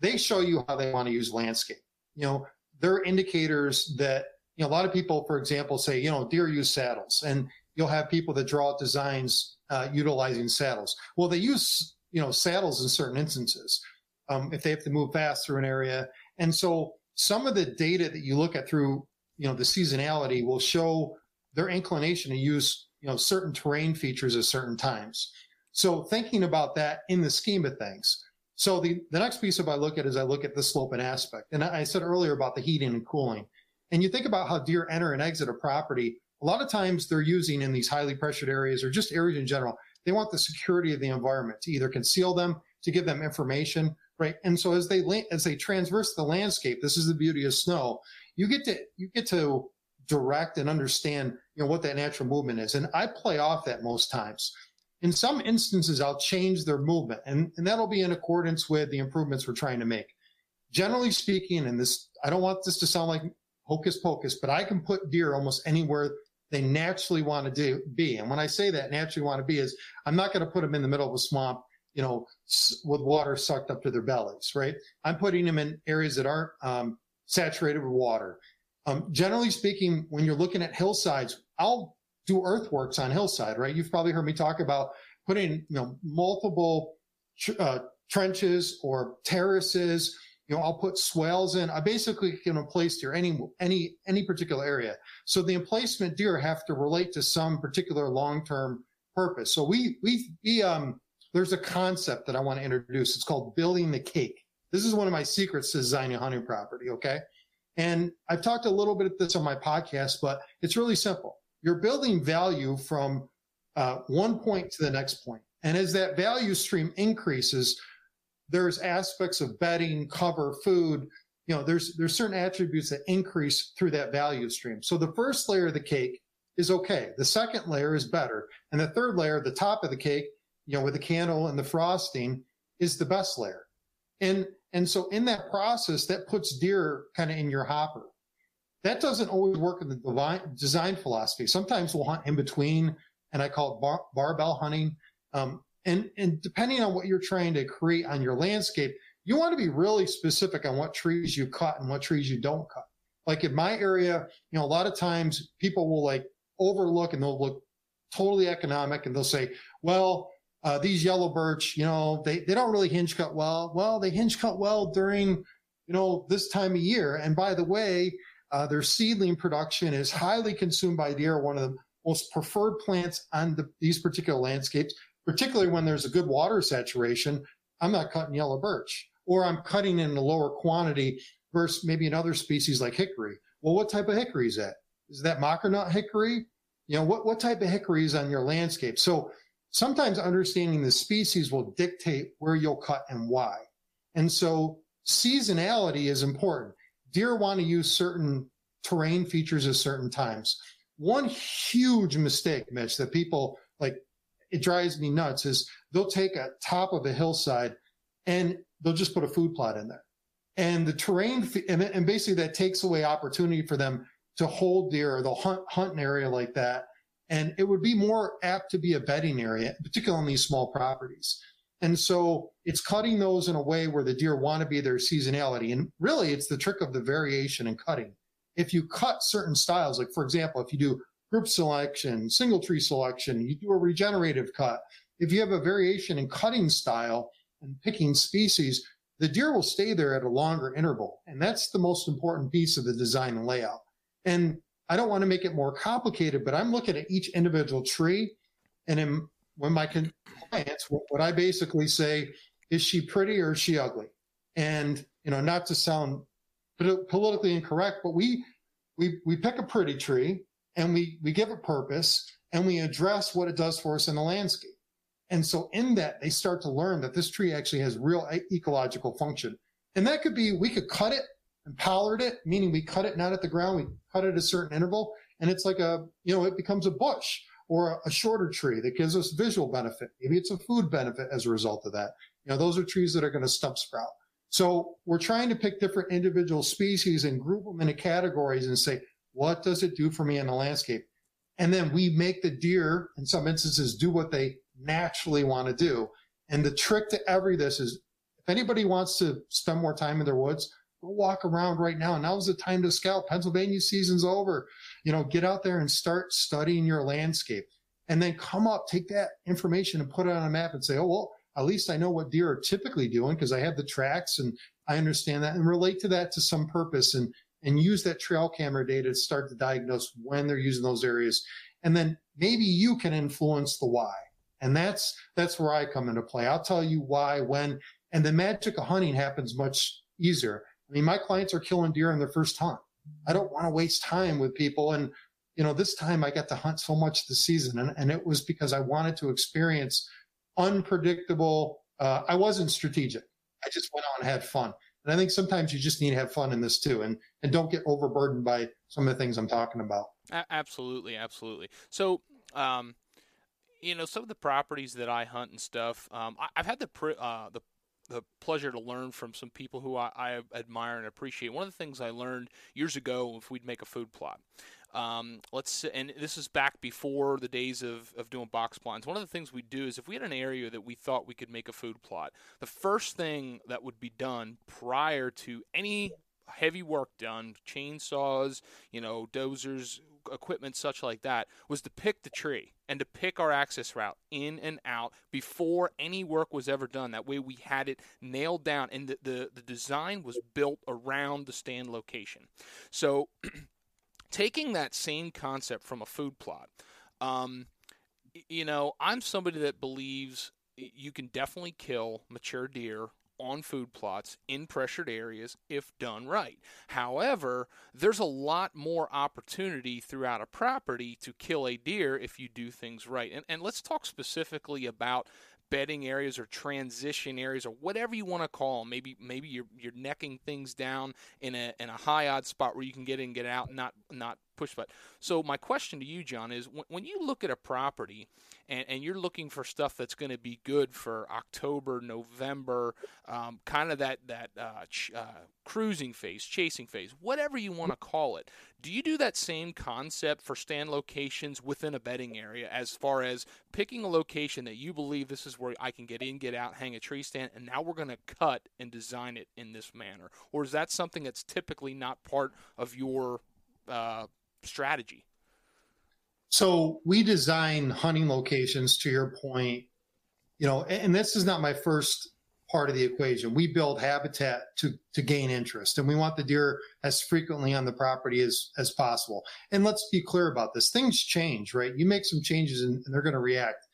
They show you how they want to use landscape. You know, they're indicators that, you know, a lot of people, for example, say, you know, deer use saddles and you'll have people that draw designs uh, utilizing saddles. Well, they use, you know, saddles in certain instances um, if they have to move fast through an area. And so some of the data that you look at through, you know, the seasonality will show their inclination to use, you know, certain terrain features at certain times. So thinking about that in the scheme of things. So the, the next piece of I look at is I look at the slope and aspect. And I said earlier about the heating and cooling. And you think about how deer enter and exit a property. A lot of times they're using in these highly pressured areas or just areas in general, they want the security of the environment to either conceal them, to give them information, right? And so as they as they transverse the landscape, this is the beauty of snow. You get to you get to direct and understand, you know, what that natural movement is. And I play off that most times. In some instances, I'll change their movement, and, and that'll be in accordance with the improvements we're trying to make. Generally speaking, and this I don't want this to sound like hocus pocus, but I can put deer almost anywhere they naturally want to do, be. And when I say that naturally want to be is I'm not going to put them in the middle of a swamp, you know, with water sucked up to their bellies, right? I'm putting them in areas that aren't um, saturated with water. Um, generally speaking, when you're looking at hillsides, I'll do earthworks on hillside, right? You've probably heard me talk about putting, you know, multiple uh, trenches or terraces you know, I'll put swales in. I basically can place deer any any any particular area. So the emplacement deer have to relate to some particular long term purpose. So we we we um there's a concept that I want to introduce. It's called building the cake. This is one of my secrets to designing a hunting property. Okay, and I've talked a little bit of this on my podcast, but it's really simple. You're building value from uh, one point to the next point, and as that value stream increases, there's aspects of bedding, cover, food. You know, there's there's certain attributes that increase through that value stream. So the first layer of the cake is okay. The second layer is better, and the third layer, the top of the cake, you know, with the candle and the frosting, is the best layer. And and so in that process, that puts deer kind of in your hopper. That doesn't always work in the design philosophy. Sometimes we'll hunt in between, and I call it bar, barbell hunting. Um, and, and depending on what you're trying to create on your landscape, you want to be really specific on what trees you cut and what trees you don't cut. Like in my area, you know, a lot of times people will like overlook and they'll look totally economic and they'll say, well, uh, these yellow birch, you know, they, they don't really hinge cut well. Well, they hinge cut well during, you know, this time of year. And by the way, uh, their seedling production is highly consumed by deer, one of the most preferred plants on the, these particular landscapes particularly when there's a good water saturation, I'm not cutting yellow birch or I'm cutting in a lower quantity versus maybe another species like hickory. Well, what type of hickory is that? Is that mockernut hickory? You know, what, what type of hickory is on your landscape? So sometimes understanding the species will dictate where you'll cut and why. And so seasonality is important. Deer want to use certain terrain features at certain times. One huge mistake, Mitch, that people like it drives me nuts is they'll take a top of a hillside and they'll just put a food plot in there. And the terrain, and, basically that takes away opportunity for them to hold deer or they'll hunt, hunt an area like that. And it would be more apt to be a bedding area, particularly on these small properties. And so it's cutting those in a way where the deer want to be their seasonality. And really, it's the trick of the variation in cutting. If you cut certain styles, like for example, if you do group selection, single tree selection, you do a regenerative cut. If you have a variation in cutting style and picking species, the deer will stay there at a longer interval. And that's the most important piece of the design and layout. And I don't want to make it more complicated, but I'm looking at each individual tree. And in, when my clients, what I basically say, is she pretty or is she ugly? And, you know, not to sound politically incorrect, but we, we, we pick a pretty tree and we, we give it purpose and we address what it does for us in the landscape. And so in that, they start to learn that this tree actually has real ecological function. And that could be, we could cut it and pollard it, meaning we cut it not at the ground, we cut it at a certain interval. And it's like a, you know, it becomes a bush or a, shorter tree that gives us visual benefit. Maybe it's a food benefit as a result of that. You know, those are trees that are going to stump sprout. So we're trying to pick different individual species and group them into categories and say, what does it do for me in the landscape? And then we make the deer, in some instances, do what they naturally want to do. And the trick to every this is if anybody wants to spend more time in their woods, go walk around right now. Now's the time to scout. Pennsylvania season's over. You know, get out there and start studying your landscape and then come up, take that information and put it on a map and say, oh, well, at least I know what deer are typically doing because I have the tracks and I understand that and relate to that to some purpose and, and use that trail camera data to start to diagnose when they're using those areas. And then maybe you can influence the why. And that's, that's where I come into play. I'll tell you why, when, and the magic of hunting happens much easier. I mean, my clients are killing deer on their first hunt. I don't want to waste time with people and you know, this time I got to hunt so much this season, and, and it was because I wanted to experience unpredictable. Uh, I wasn't strategic. I just went out and had fun. And I think sometimes you just need to have fun in this too, and and don't get overburdened by some of the things I'm talking about. absolutely, absolutely. So, um, you know, some of the properties that I hunt and stuff, um, I, have had the uh, the the pleasure to learn from some people who I, I, admire and appreciate. One of the things I learned years ago, if we'd make a food plot, um, let's and this is back before the days of, of doing box plots. One of the things we do is if we had an area that we thought we could make a food plot, the first thing that would be done prior to any heavy work done, chainsaws, you know, dozers, equipment such like that, was to pick the tree and to pick our access route in and out before any work was ever done. That way we had it nailed down and the, the, the design was built around the stand location. So taking that same concept from a food plot, um, you know, I'm somebody that believes you can definitely kill mature deer on food plots in pressured areas if done right. However, there's a lot more opportunity throughout a property to kill a deer if you do things right. And, and let's talk specifically about bedding areas or transition areas or whatever you want to call them. Maybe maybe you're you're necking things down in a in a high odd spot where you can get in get out, not not push but so my question to you john is when, when you look at a property and, and you're looking for stuff that's going to be good for october november um, kind of that that uh, ch- uh, cruising phase chasing phase whatever you want to call it do you do that same concept for stand locations within a bedding area as far as picking a location that you believe this is where i can get in get out hang a tree stand and now we're going to cut and design it in this manner? Or is that something that's typically not part of your uh, strategy? So we design hunting locations to your point, you know, and this is not my first part of the equation. We build habitat to to gain interest, and we want the deer as frequently on the property as as possible. And let's be clear about this: things change, right? You make some changes, and, they're going to react.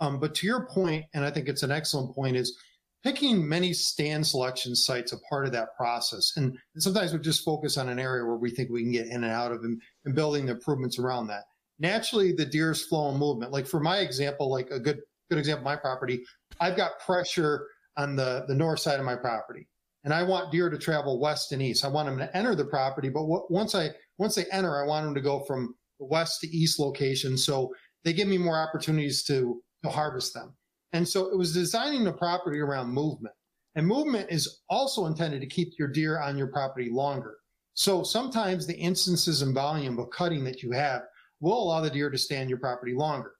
Um, but to your point, and I think it's an excellent point, is picking many stand selection sites a part of that process. And sometimes we just focus on an area where we think we can get in and out of and, and building the improvements around that. Naturally, the deer's flow and movement. Like for my example, like a good good example, my property, I've got pressure on the the north side of my property, and I want deer to travel west and east. I want them to enter the property, but once I once they enter, I want them to go from the west to east location, so they give me more opportunities to to harvest them. And so it was designing the property around movement. And movement is also intended to keep your deer on your property longer. So sometimes the instances and volume of cutting that you have will allow the deer to stay on your property longer.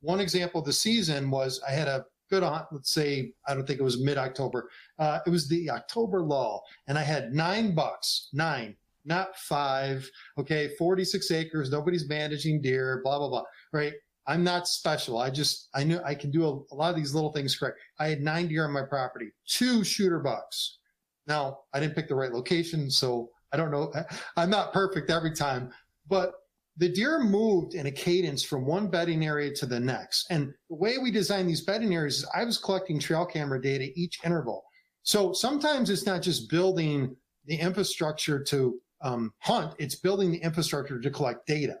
One example of the season was I had a good hunt, let's say, I don't think it was mid October. Uh, it was the October lull, and I had nine bucks, nine, not five. Okay, 46 acres, nobody's managing deer, blah, blah, blah, right? I'm not special. I just, I knew I can do a, a, lot of these little things correct. I had nine deer on my property, two shooter bucks. Now, I didn't pick the right location, so I don't know. I'm not perfect every time, but the deer moved in a cadence from one bedding area to the next. And the way we design these bedding areas is I was collecting trail camera data each interval. So sometimes it's not just building the infrastructure to um, hunt, it's building the infrastructure to collect data.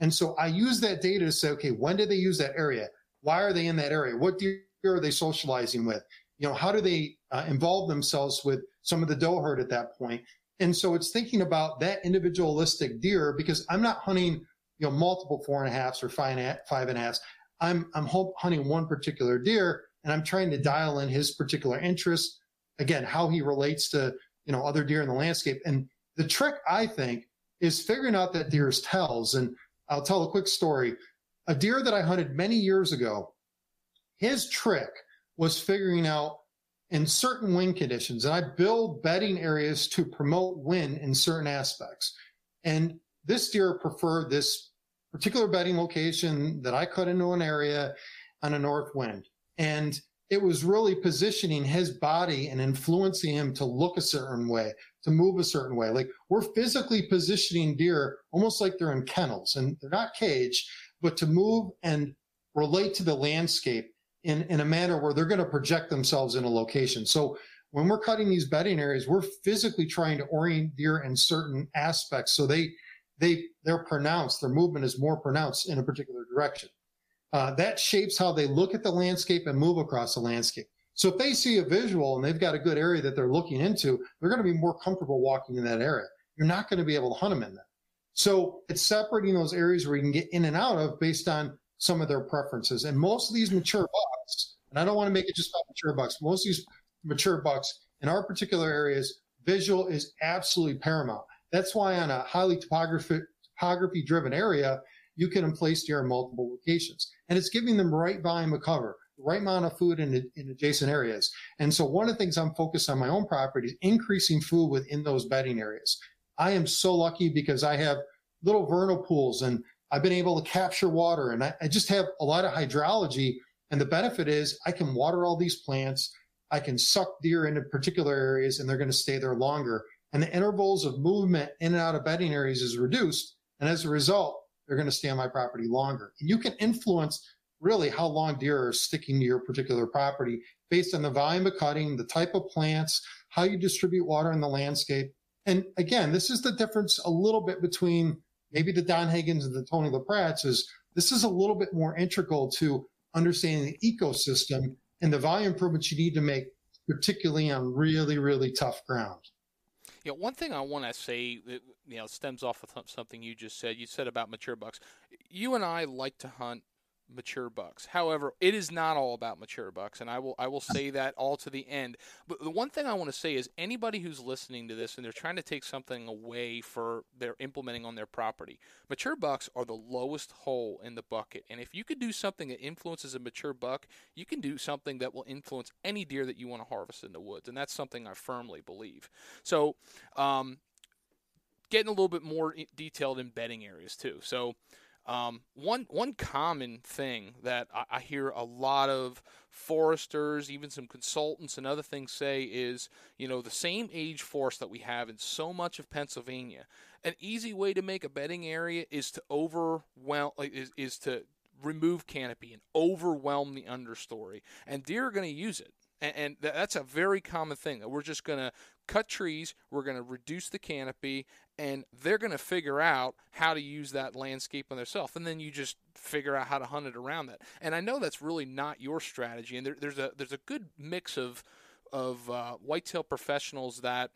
And so I use that data to say, okay, when did they use that area? Why are they in that area? What deer are they socializing with? You know, how do they uh, involve themselves with some of the doe herd at that point? And so it's thinking about that individualistic deer because I'm not hunting, you know, multiple four and a halfs or five and a, five and a halfs. I'm I'm hunting one particular deer and I'm trying to dial in his particular interest. Again, how he relates to you know other deer in the landscape. And the trick I think is figuring out that deer's tells. And I'll tell a quick story. A deer that I hunted many years ago, his trick was figuring out in certain wind conditions. And I build bedding areas to promote wind in certain aspects. And this deer preferred this particular bedding location that I cut into an area on a north wind. And it was really positioning his body and influencing him to look a certain way, to move a certain way. Like we're physically positioning deer almost like they're in kennels and they're not caged, but to move and relate to the landscape in, in a manner where they're going to project themselves in a location. So when we're cutting these bedding areas, we're physically trying to orient deer in certain aspects so they they they're pronounced, their movement is more pronounced in a particular direction. Uh, that shapes how they look at the landscape and move across the landscape. So if they see a visual and they've got a good area that they're looking into, they're going to be more comfortable walking in that area. You're not going to be able to hunt them in there. So it's separating those areas where you can get in and out of based on some of their preferences. And most of these mature bucks, and I don't want to make it just about mature bucks, most of these mature bucks in our particular areas, visual is absolutely paramount. That's why on a highly topography, topography driven area, you can place deer in multiple locations. And it's giving them right volume of cover, right amount of food in, in adjacent areas. And so one of the things I'm focused on my own property is increasing food within those bedding areas. I am so lucky because I have little vernal pools and I've been able to capture water and I, I just have a lot of hydrology. And the benefit is I can water all these plants. I can suck deer into particular areas and they're going to stay there longer. And the intervals of movement in and out of bedding areas is reduced. And as a result, they're going to stay on my property longer. And you can influence really how long deer are sticking to your particular property based on the volume of cutting, the type of plants, how you distribute water in the landscape. And again, this is the difference a little bit between maybe the Don Higgins and the Tony LaPratts is this is a little bit more integral to understanding the ecosystem and the volume improvements you need to make, particularly on really, really tough ground. Yeah, one thing I want to say that you know stems off of something you just said. You said about mature bucks. You and I like to hunt mature bucks. However, it is not all about mature bucks, and I will I will say that all to the end. But the one thing I want to say is anybody who's listening to this and they're trying to take something away for their implementing on their property, mature bucks are the lowest hole in the bucket. And if you could do something that influences a mature buck, you can do something that will influence any deer that you want to harvest in the woods, and that's something I firmly believe. So, um, getting a little bit more detailed in bedding areas too. So um, one one common thing that I, I, hear a lot of foresters, even some consultants and other things say is, you know, the same age forest that we have in so much of Pennsylvania. An easy way to make a bedding area is to overwhelm is, is to remove canopy and overwhelm the understory, and deer are going to use it. And, and that's a very common thing. We're just going to cut trees, we're going to reduce the canopy, and they're going to figure out how to use that landscape on themselves. And then you just figure out how to hunt it around that. And I know that's really not your strategy. And there, there's a there's a good mix of of uh, whitetail professionals that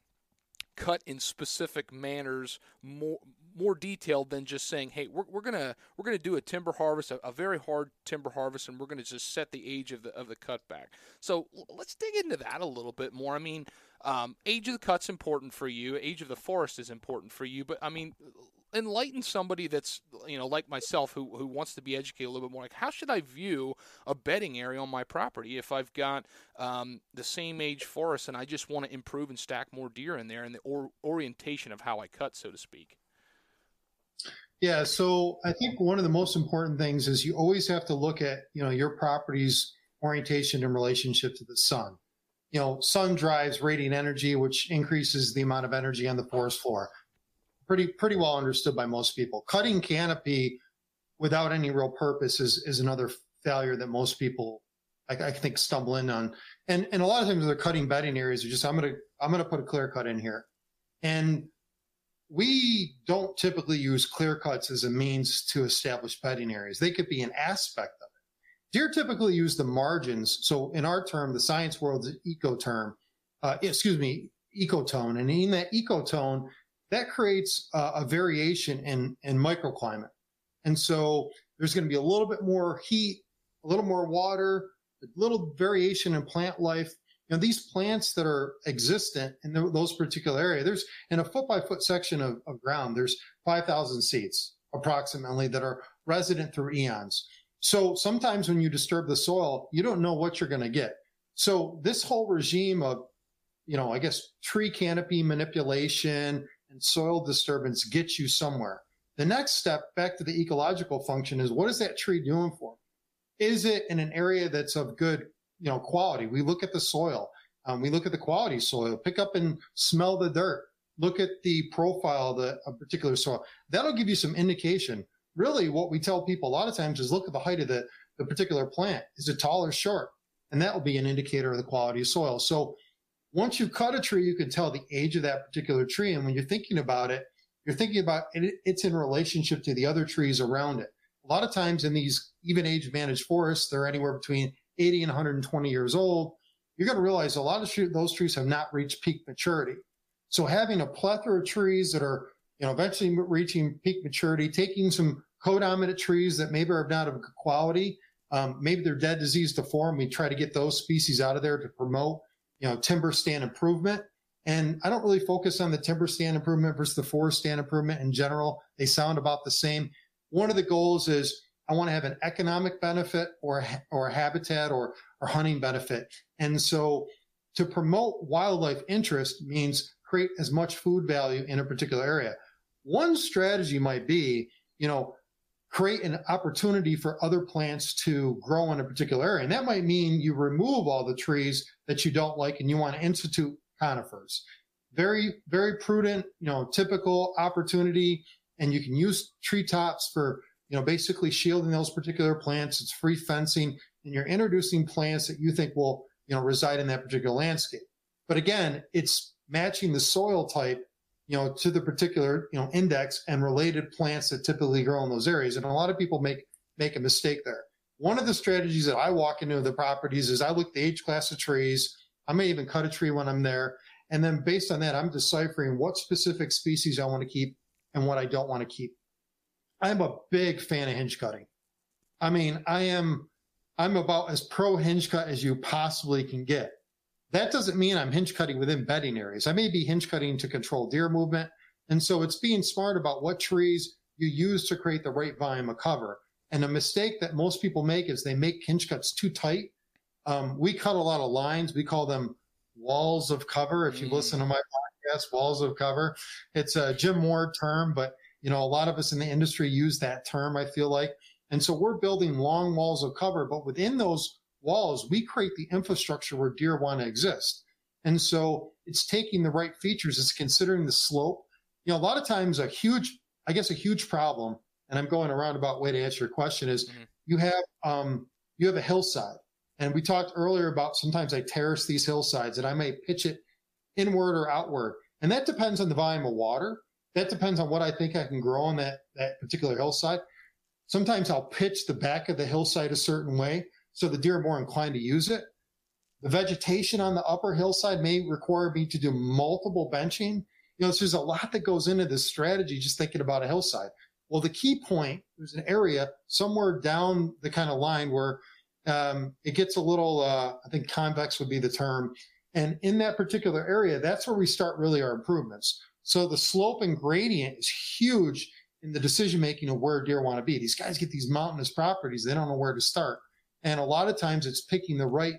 cut in specific manners more more detailed than just saying, "Hey, we're, we're gonna we're gonna do a timber harvest, a, a very hard timber harvest, and we're gonna just set the age of the of the cutback." So let's dig into that a little bit more. I mean, um, age of the cut's important for you. Age of the forest is important for you. But I mean, enlighten somebody that's you know like myself who who wants to be educated a little bit more. Like, how should I view a bedding area on my property if I've got um, the same age forest and I just want to improve and stack more deer in there and the or- orientation of how I cut, so to speak. Yeah, so I think one of the most important things is you always have to look at you know your property's orientation in relationship to the sun you know, sun drives radiant energy, which increases the amount of energy on the forest floor. Pretty, pretty well understood by most people. Cutting canopy without any real purpose is, is another failure that most people, I, I think, stumble in on. And, and a lot of times they're cutting bedding areas are just, I'm going to, I'm going to put a clear cut in here. And we don't typically use clear cuts as a means to establish bedding areas. They could be an aspect Deer typically use the margins. So in our term, the science world's eco term, uh, excuse me, ecotone. And in that ecotone, that creates uh, a variation in, in microclimate. And so there's going to be a little bit more heat, a little more water, a little variation in plant life. You know, these plants that are existent in the, those particular area, there's in a foot by foot section of, of ground, there's 5,000 seeds approximately that are resident through eons. So sometimes when you disturb the soil, you don't know what you're going to get. So this whole regime of, you know, I guess tree canopy manipulation and soil disturbance gets you somewhere. The next step back to the ecological function is what is that tree doing for? Is it in an area that's of good, you know, quality? We look at the soil. Um, we look at the quality soil. Pick up and smell the dirt. Look at the profile of the a particular soil. That'll give you some indication. Really, what we tell people a lot of times is look at the height of the, the particular plant. Is it tall or short? And that will be an indicator of the quality of soil. So once you cut a tree, you can tell the age of that particular tree. And when you're thinking about it, you're thinking about it, it's in relationship to the other trees around it. A lot of times in these even age managed forests, they're anywhere between 80 and 120 years old. You're going to realize a lot of those trees have not reached peak maturity. So having a plethora of trees that are, you know, eventually reaching peak maturity, taking some codominant trees that maybe are not of quality, um, maybe they're dead disease to form. We try to get those species out of there to promote, you know, timber stand improvement. And I don't really focus on the timber stand improvement versus the forest stand improvement in general. They sound about the same. One of the goals is I want to have an economic benefit or or a habitat or or hunting benefit. And so to promote wildlife interest means create as much food value in a particular area. One strategy might be, you know, create an opportunity for other plants to grow in a particular area. And that might mean you remove all the trees that you don't like and you want to institute conifers. Very, very prudent, you know, typical opportunity. And you can use treetops for, you know, basically shielding those particular plants. It's free fencing and you're introducing plants that you think will, you know, reside in that particular landscape. But again, it's matching the soil type, you know, to the particular, you know, index and related plants that typically grow in those areas. And a lot of people make, make a mistake there. One of the strategies that I walk into the properties is I look the age class of trees. I may even cut a tree when I'm there. And then based on that, I'm deciphering what specific species I want to keep and what I don't want to keep. I'm a big fan of hinge cutting. I mean, I am, I'm about as pro hinge cut as you possibly can get. That doesn't mean I'm hinge cutting within bedding areas. I may be hinge cutting to control deer movement. And so it's being smart about what trees you use to create the right volume of cover. And a mistake that most people make is they make hinge cuts too tight. Um, we cut a lot of lines. We call them walls of cover. If you mm. listen to my podcast, walls of cover, it's a Jim Ward term, but you know, a lot of us in the industry use that term, I feel like. And so we're building long walls of cover, but within those walls, we create the infrastructure where deer want to exist. And so it's taking the right features. It's considering the slope. You know, a lot of times a huge, I guess a huge problem, and I'm going a roundabout way to answer your question is mm-hmm. you have, um, you have a hillside. And we talked earlier about sometimes I terrace these hillsides and I may pitch it inward or outward. And that depends on the volume of water. That depends on what I think I can grow on that, that particular hillside. Sometimes I'll pitch the back of the hillside a certain way so the deer are more inclined to use it. The vegetation on the upper hillside may require me to do multiple benching. You know, so there's a lot that goes into this strategy just thinking about a hillside. Well, the key point, there's an area somewhere down the kind of line where um, it gets a little, uh, I think convex would be the term. And in that particular area, that's where we start really our improvements. So the slope and gradient is huge in the decision making of where deer want to be. These guys get these mountainous properties, they don't know where to start. And a lot of times it's picking the right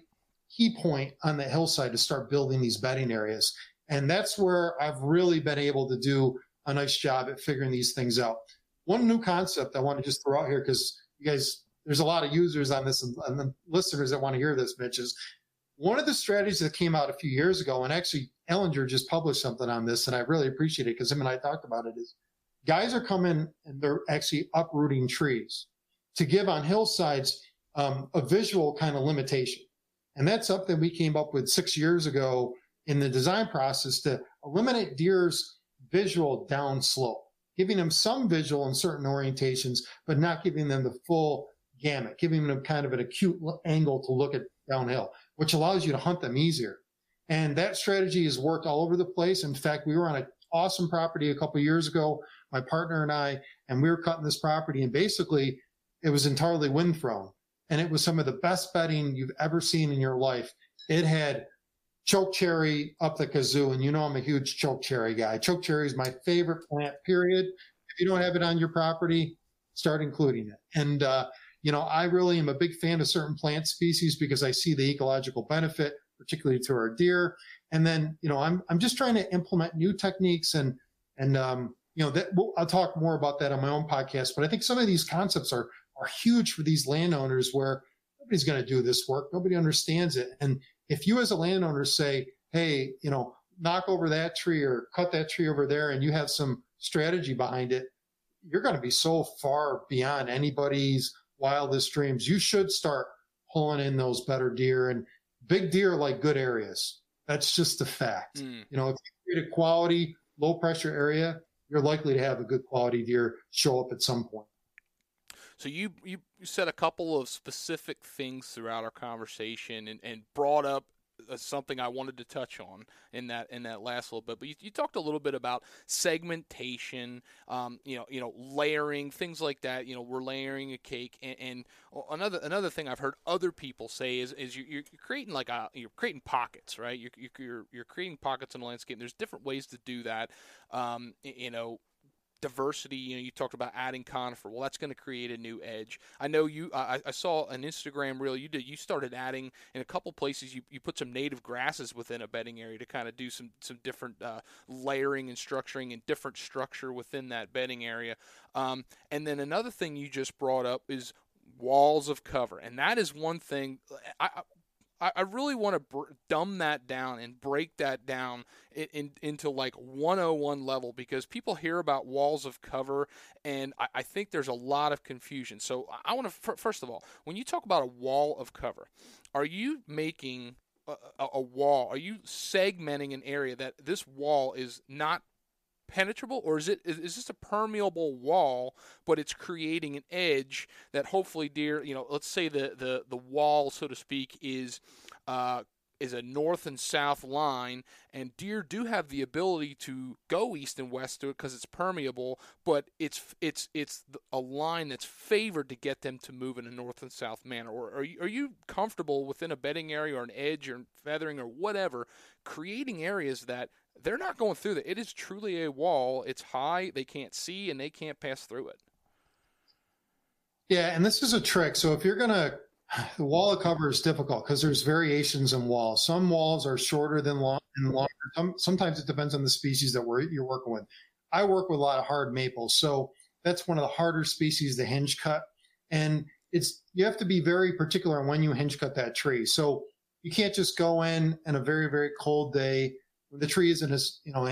key point on the hillside to start building these bedding areas. And that's where I've really been able to do a nice job at figuring these things out. One new concept I want to just throw out here because you guys, there's a lot of users on this and, the listeners that want to hear this, Mitch, is one of the strategies that came out a few years ago, and actually Ellinger just published something on this, and I really appreciate it because him and I talked about it, is guys are coming and they're actually uprooting trees to give on hillsides um, a visual kind of limitation. And that's something we came up with six years ago in the design process to eliminate deer's visual downslope, giving them some visual in certain orientations, but not giving them the full gamut, giving them kind of an acute angle to look at downhill, which allows you to hunt them easier. And that strategy has worked all over the place. In fact, we were on an awesome property a couple years ago, my partner and I, and we were cutting this property and basically it was entirely wind thrown and it was some of the best bedding you've ever seen in your life. It had choke cherry up the kazoo, and you know I'm a huge choke cherry guy. Choke cherry is my favorite plant. Period. If you don't have it on your property, start including it. And uh, you know, I really am a big fan of certain plant species because I see the ecological benefit, particularly to our deer. And then, you know, I'm I'm just trying to implement new techniques and and um, you know that we'll, I'll talk more about that on my own podcast. But I think some of these concepts are are huge for these landowners where nobody's going to do this work, nobody understands it, and if you as a landowner say, hey, you know, knock over that tree or cut that tree over there, and you have some strategy behind it, you're going to be so far beyond anybody's wildest dreams. You should start pulling in those better deer and big deer like good areas. That's just a fact. Mm. You know, if you create a quality, low pressure area, you're likely to have a good quality deer show up at some point. So you you said a couple of specific things throughout our conversation and, and brought up uh, something I wanted to touch on in that in that last little bit. But you, you talked a little bit about segmentation, um, you know, you know, layering things like that. You know, we're layering a cake, and, and another another thing I've heard other people say is is you're, you're creating like a you're creating pockets, right? You're you're you're creating pockets in the landscape. There's different ways to do that. Um, you know, diversity. You know, you talked about adding conifer. Well, that's going to create a new edge. I know you. I, I, saw an Instagram reel you did. You started adding in a couple places. You, you put some native grasses within a bedding area to kind of do some some different uh, layering and structuring and different structure within that bedding area. Um, and then another thing you just brought up is walls of cover, and that is one thing. I, I, I really want to br- dumb that down and break that down in, in, into like 101 level because people hear about walls of cover and I, I think there's a lot of confusion. So I want to, first of all, when you talk about a wall of cover, are you making a, a, wall? Are you segmenting an area that this wall is not penetrable or is it is, is this a permeable wall but it's creating an edge that hopefully deer you know let's say the the the wall so to speak is uh, is a north and south line, and deer do have the ability to go east and west to it because it's permeable. But it's it's it's a line that's favored to get them to move in a north and south manner. Or are you, are you comfortable within a bedding area or an edge or feathering or whatever, creating areas that they're not going through that. It is truly a wall. It's high. They can't see and they can't pass through it. Yeah, and this is a trick. So if you're gonna, the wall of cover is difficult because there's variations in walls. Some walls are shorter than long and longer. Some, sometimes it depends on the species that we're, you're working with. I work with a lot of hard maples, so that's one of the harder species to hinge cut, and it's you have to be very particular on when you hinge cut that tree. So you can't just go in on a very very cold day the tree isn't as you know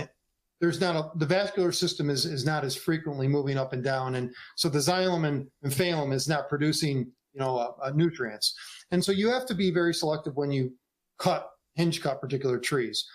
there's not a the vascular system is is not as frequently moving up and down. And so the xylem and, and is not producing you know uh, uh, nutrients. And so you have to be very selective when you cut hinge cut particular trees.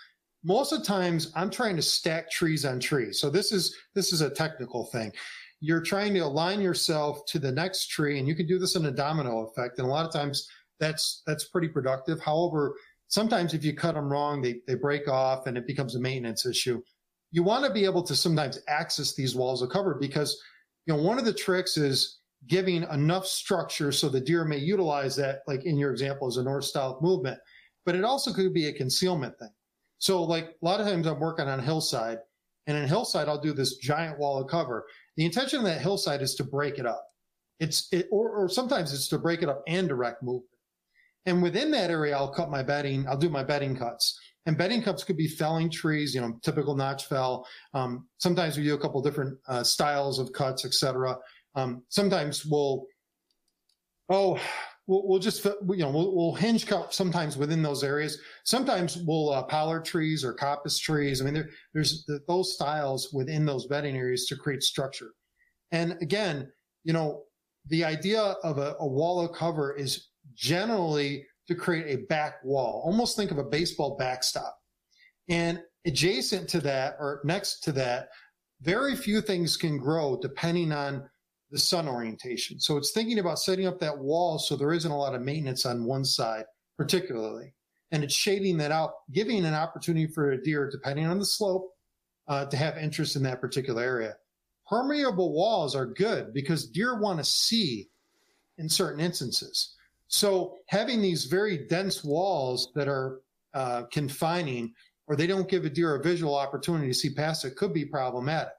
Most of the times i'm trying to stack trees on trees. So this is this is a technical thing. You're trying to align yourself to the next tree and you can do this in a domino effect. And a lot of times that's that's pretty productive. However sometimes if you cut them wrong, they, they break off and it becomes a maintenance issue. You want to be able to sometimes access these walls of cover because, you know, one of the tricks is giving enough structure so the deer may utilize that, like in your example, as a north south movement, but it also could be a concealment thing. So like a lot of times I'm working on hillside and in hillside, I'll do this giant wall of cover. The intention of that hillside is to break it up. It's, it, or, or sometimes it's to break it up and direct movement. And within that area, I'll cut my bedding. I'll do my bedding cuts. And bedding cuts could be felling trees, you know, typical notch fell. Um, sometimes we do a couple different uh, styles of cuts, etc. Um, sometimes we'll, oh, we'll, we'll, just, you know, we'll, we'll, hinge cut sometimes within those areas. Sometimes we'll uh, pollard trees or coppice trees. I mean, there, there's the, those styles within those bedding areas to create structure. And again, you know, the idea of a, a wall of cover is generally to create a back wall. Almost think of a baseball backstop. And adjacent to that or next to that, very few things can grow depending on the sun orientation. So it's thinking about setting up that wall so there isn't a lot of maintenance on one side, particularly. And it's shading that out, giving an opportunity for a deer, depending on the slope, uh, to have interest in that particular area. Permeable walls are good because deer want to see in certain instances. So having these very dense walls that are uh, confining or they don't give a deer a visual opportunity to see past it could be problematic.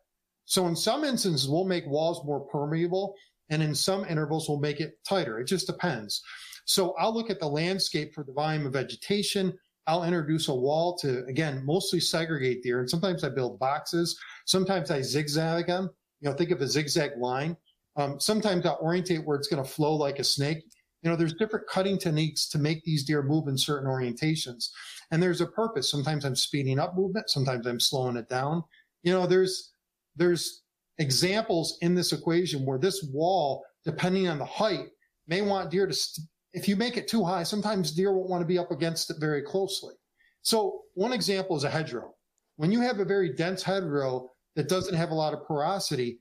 So in some instances, we'll make walls more permeable And in some intervals, we'll make it tighter. It just depends. So I'll look at the landscape for the volume of vegetation. I'll introduce a wall to, again, mostly segregate deer. And sometimes I build boxes. Sometimes I zigzag them. You know, think of a zigzag line. Um, sometimes I'll orientate where it's going to flow like a snake. You know, there's different cutting techniques to make these deer move in certain orientations. And there's a purpose. Sometimes I'm speeding up movement. Sometimes I'm slowing it down. You know, there's, there's examples in this equation where this wall, depending on the height, may want deer to, st- if you make it too high, sometimes deer won't want to be up against it very closely. So one example is a hedgerow. When you have a very dense hedgerow that doesn't have a lot of porosity,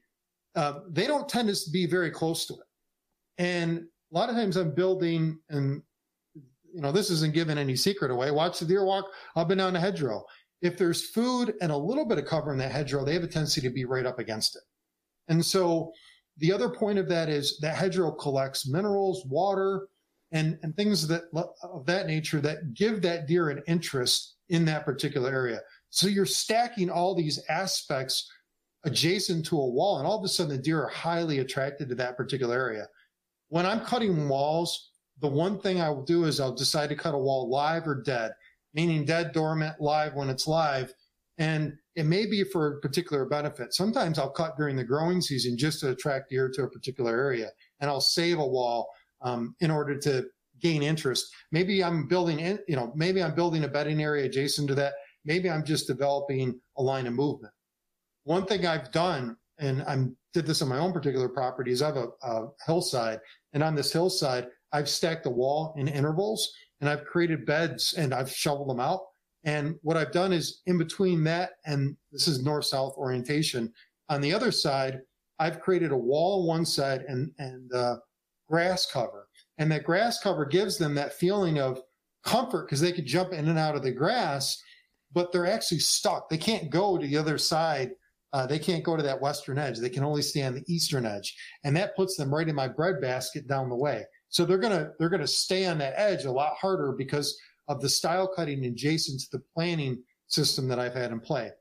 uh, they don't tend to be very close to it. And a lot of times I'm building, and you know, this isn't giving any secret away. Watch the deer walk up and down the hedgerow. If there's food and a little bit of cover in that hedgerow, they have a tendency to be right up against it. And so the other point of that is that hedgerow collects minerals, water, and, and things that of that nature that give that deer an interest in that particular area. So you're stacking all these aspects adjacent to a wall, and all of a sudden the deer are highly attracted to that particular area. When I'm cutting walls, the one thing I will do is I'll decide to cut a wall live or dead, meaning dead, dormant, live when it's live. And it may be for a particular benefit. Sometimes I'll cut during the growing season just to attract deer to a particular area, and I'll save a wall um, in order to gain interest. Maybe I'm building, in, you know, maybe I'm building a bedding area adjacent to that. Maybe I'm just developing a line of movement. One thing I've done, and I did this on my own particular property, is I have a, a hillside, and on this hillside, I've stacked the wall in intervals, and I've created beds, and I've shoveled them out. And what I've done is in between that and this is north south orientation. On the other side, I've created a wall on one side and and uh, grass cover, and that grass cover gives them that feeling of comfort because they could jump in and out of the grass, but they're actually stuck. They can't go to the other side uh, they can't go to that western edge. They can only stay on the eastern edge, and that puts them right in my breadbasket down the way. So they're gonna they're gonna stay on that edge a lot harder because of the style cutting adjacent to the planning system that I've had in play.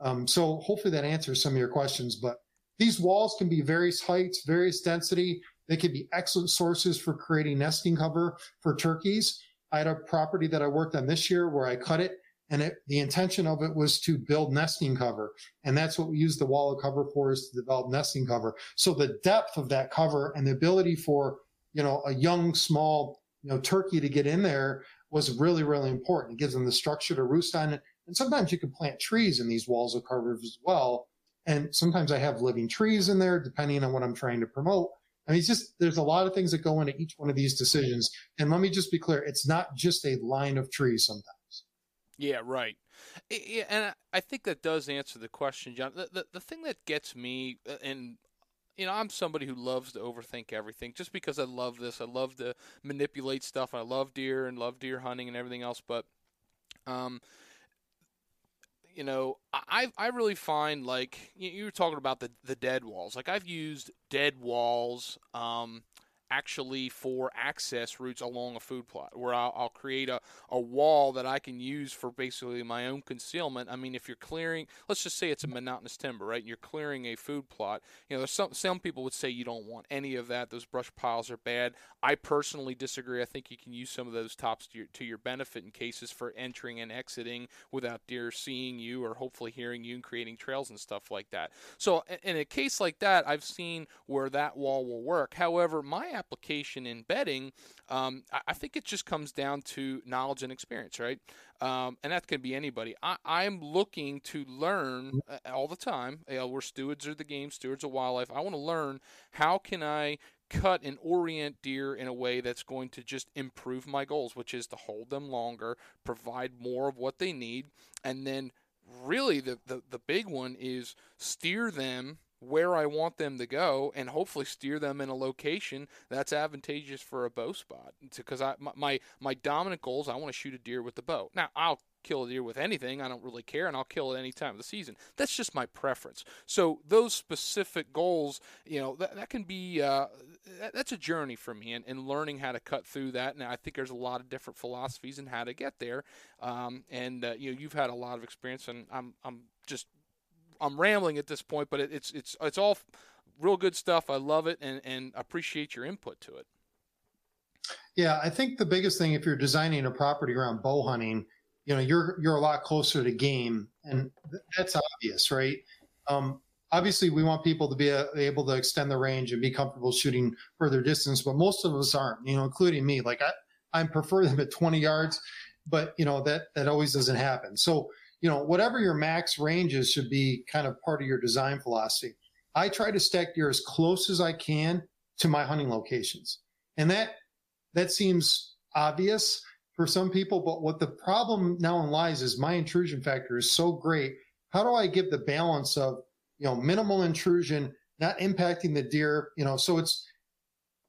Um, so hopefully that answers some of your questions. But these walls can be various heights, various density. They can be excellent sources for creating nesting cover for turkeys. I had a property that I worked on this year where I cut it and it, the intention of it was to build nesting cover. And that's what we use the wall of cover for is to develop nesting cover. So the depth of that cover and the ability for, you know, a young, small, you know, turkey to get in there was really, really important. It gives them the structure to roost on it. And sometimes you can plant trees in these walls of cover as well. And sometimes I have living trees in there, depending on what I'm trying to promote. I mean, it's just, there's a lot of things that go into each one of these decisions. And let me just be clear. It's not just a line of trees sometimes. Yeah, right. And I think that does answer the question, Jon. The, the, the thing that gets me, uh, and you know, I'm somebody who loves to overthink everything just because I love this. I love to manipulate stuff. I love deer and love deer hunting and everything else. But, um, you know, I I really find like you were talking about the the dead walls. Like I've used dead walls. Um, actually for access routes along a food plot where I'll, I'll, create a, a wall that I can use for basically my own concealment. I mean, if you're clearing, let's just say it's a monotonous timber, right? And you're clearing a food plot. You know, there's some, some people would say you don't want any of that. Those brush piles are bad. I personally disagree. I think you can use some of those tops to your, to your benefit in cases for entering and exiting without deer seeing you or hopefully hearing you and creating trails and stuff like that. So in a case like that, I've seen where that wall will work. However, my application in bedding, um, I, I, think it just comes down to knowledge and experience, right? Um, and that can be anybody. I, am looking to learn uh, all the time. You know, we're stewards of the game, stewards of wildlife. I want to learn how can I cut and orient deer in a way that's going to just improve my goals, which is to hold them longer, provide more of what they need, and then really the, the, the big one is steer them where I want them to go and hopefully steer them in a location that's advantageous for a bow spot. Because I my my dominant goal is I want to shoot a deer with the bow. Now I'll kill a deer with anything. I don't really care, and I'll kill it any time of the season. That's just my preference. So those specific goals, you know, that, that can be uh, that, that's a journey for me, and, and learning how to cut through that. And I think there's a lot of different philosophies and how to get there. Um, and uh, you know, you've had a lot of experience, and I'm I'm just I'm rambling at this point, but it, it's it's it's all real good stuff. I love it and, and appreciate your input to it. Yeah, I think the biggest thing if you're designing a property around bow hunting, you know, you're you're a lot closer to game, and th- that's obvious, right? Um, obviously, we want people to be a, able to extend the range and be comfortable shooting further distance, but most of us aren't, you know, including me. Like I, I prefer them at 20 yards, but you know that that always doesn't happen. So you know, whatever your max range is should be kind of part of your design philosophy. I try to stack deer as close as I can to my hunting locations. And that that seems obvious for some people, but what the problem now lies is my intrusion factor is so great. How do I give the balance of, you know, minimal intrusion, not impacting the deer, you know, so it's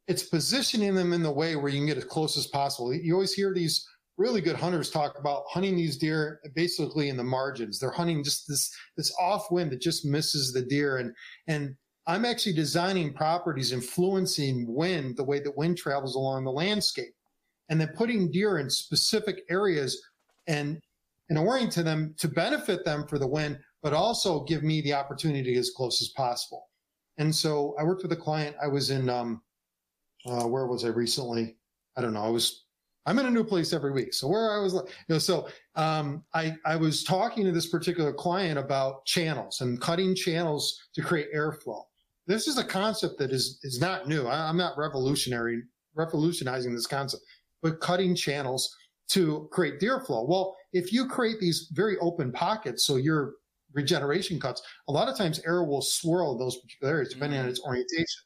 it's positioning them in the way where you can get as close as possible. You always hear these really good hunters talk about hunting these deer basically in the margins. They're hunting just this this off wind that just misses the deer and and I'm actually designing properties influencing wind the way that wind travels along the landscape and then putting deer in specific areas and and orienting them to benefit them for the wind but also give me the opportunity to get as close as possible. And so I worked with a client. I was in um uh, where was I recently? I don't know. I was I'm in a new place every week. So where I was, you know, so um, I I was talking to this particular client about channels and cutting channels to create airflow. This is a concept that is is not new. I, I'm not revolutionary revolutionizing this concept, but cutting channels to create deer flow. Well, if you create these very open pockets, so your regeneration cuts, a lot of times air will swirl those particular areas depending mm-hmm. on its orientation.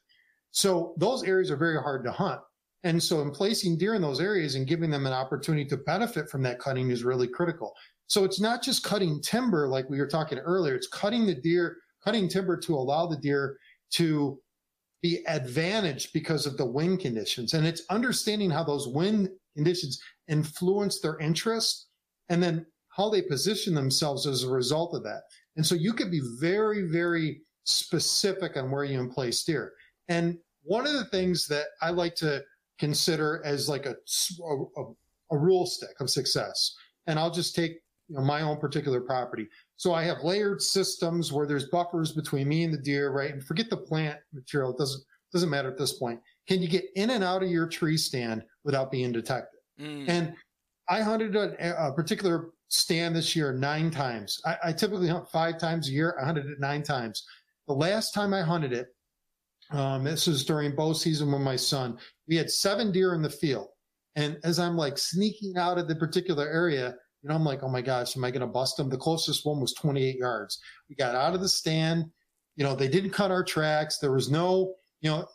So those areas are very hard to hunt. And so in placing deer in those areas and giving them an opportunity to benefit from that cutting is really critical. So it's not just cutting timber like we were talking earlier. It's cutting the deer, cutting timber to allow the deer to be advantaged because of the wind conditions. And it's understanding how those wind conditions influence their interest and then how they position themselves as a result of that. And so you could be very, very specific on where you place deer. And one of the things that I like to consider as like a, a, a rule stick of success. And I'll just take you know, my own particular property. So I have layered systems where there's buffers between me and the deer, right? And forget the plant material. It doesn't, doesn't matter at this point. Can you get in and out of your tree stand without being detected? Mm. And I hunted a, a, particular stand this year nine times. I, I, typically hunt five times a year. I hunted it nine times. The last time I hunted it, um, this was during bow season with my son. We had seven deer in the field. And as I'm like sneaking out of the particular area, you know, I'm like, oh my gosh, am I going to bust them? The closest one was 28 yards. We got out of the stand. You know, they didn't cut our tracks. There was no, you know,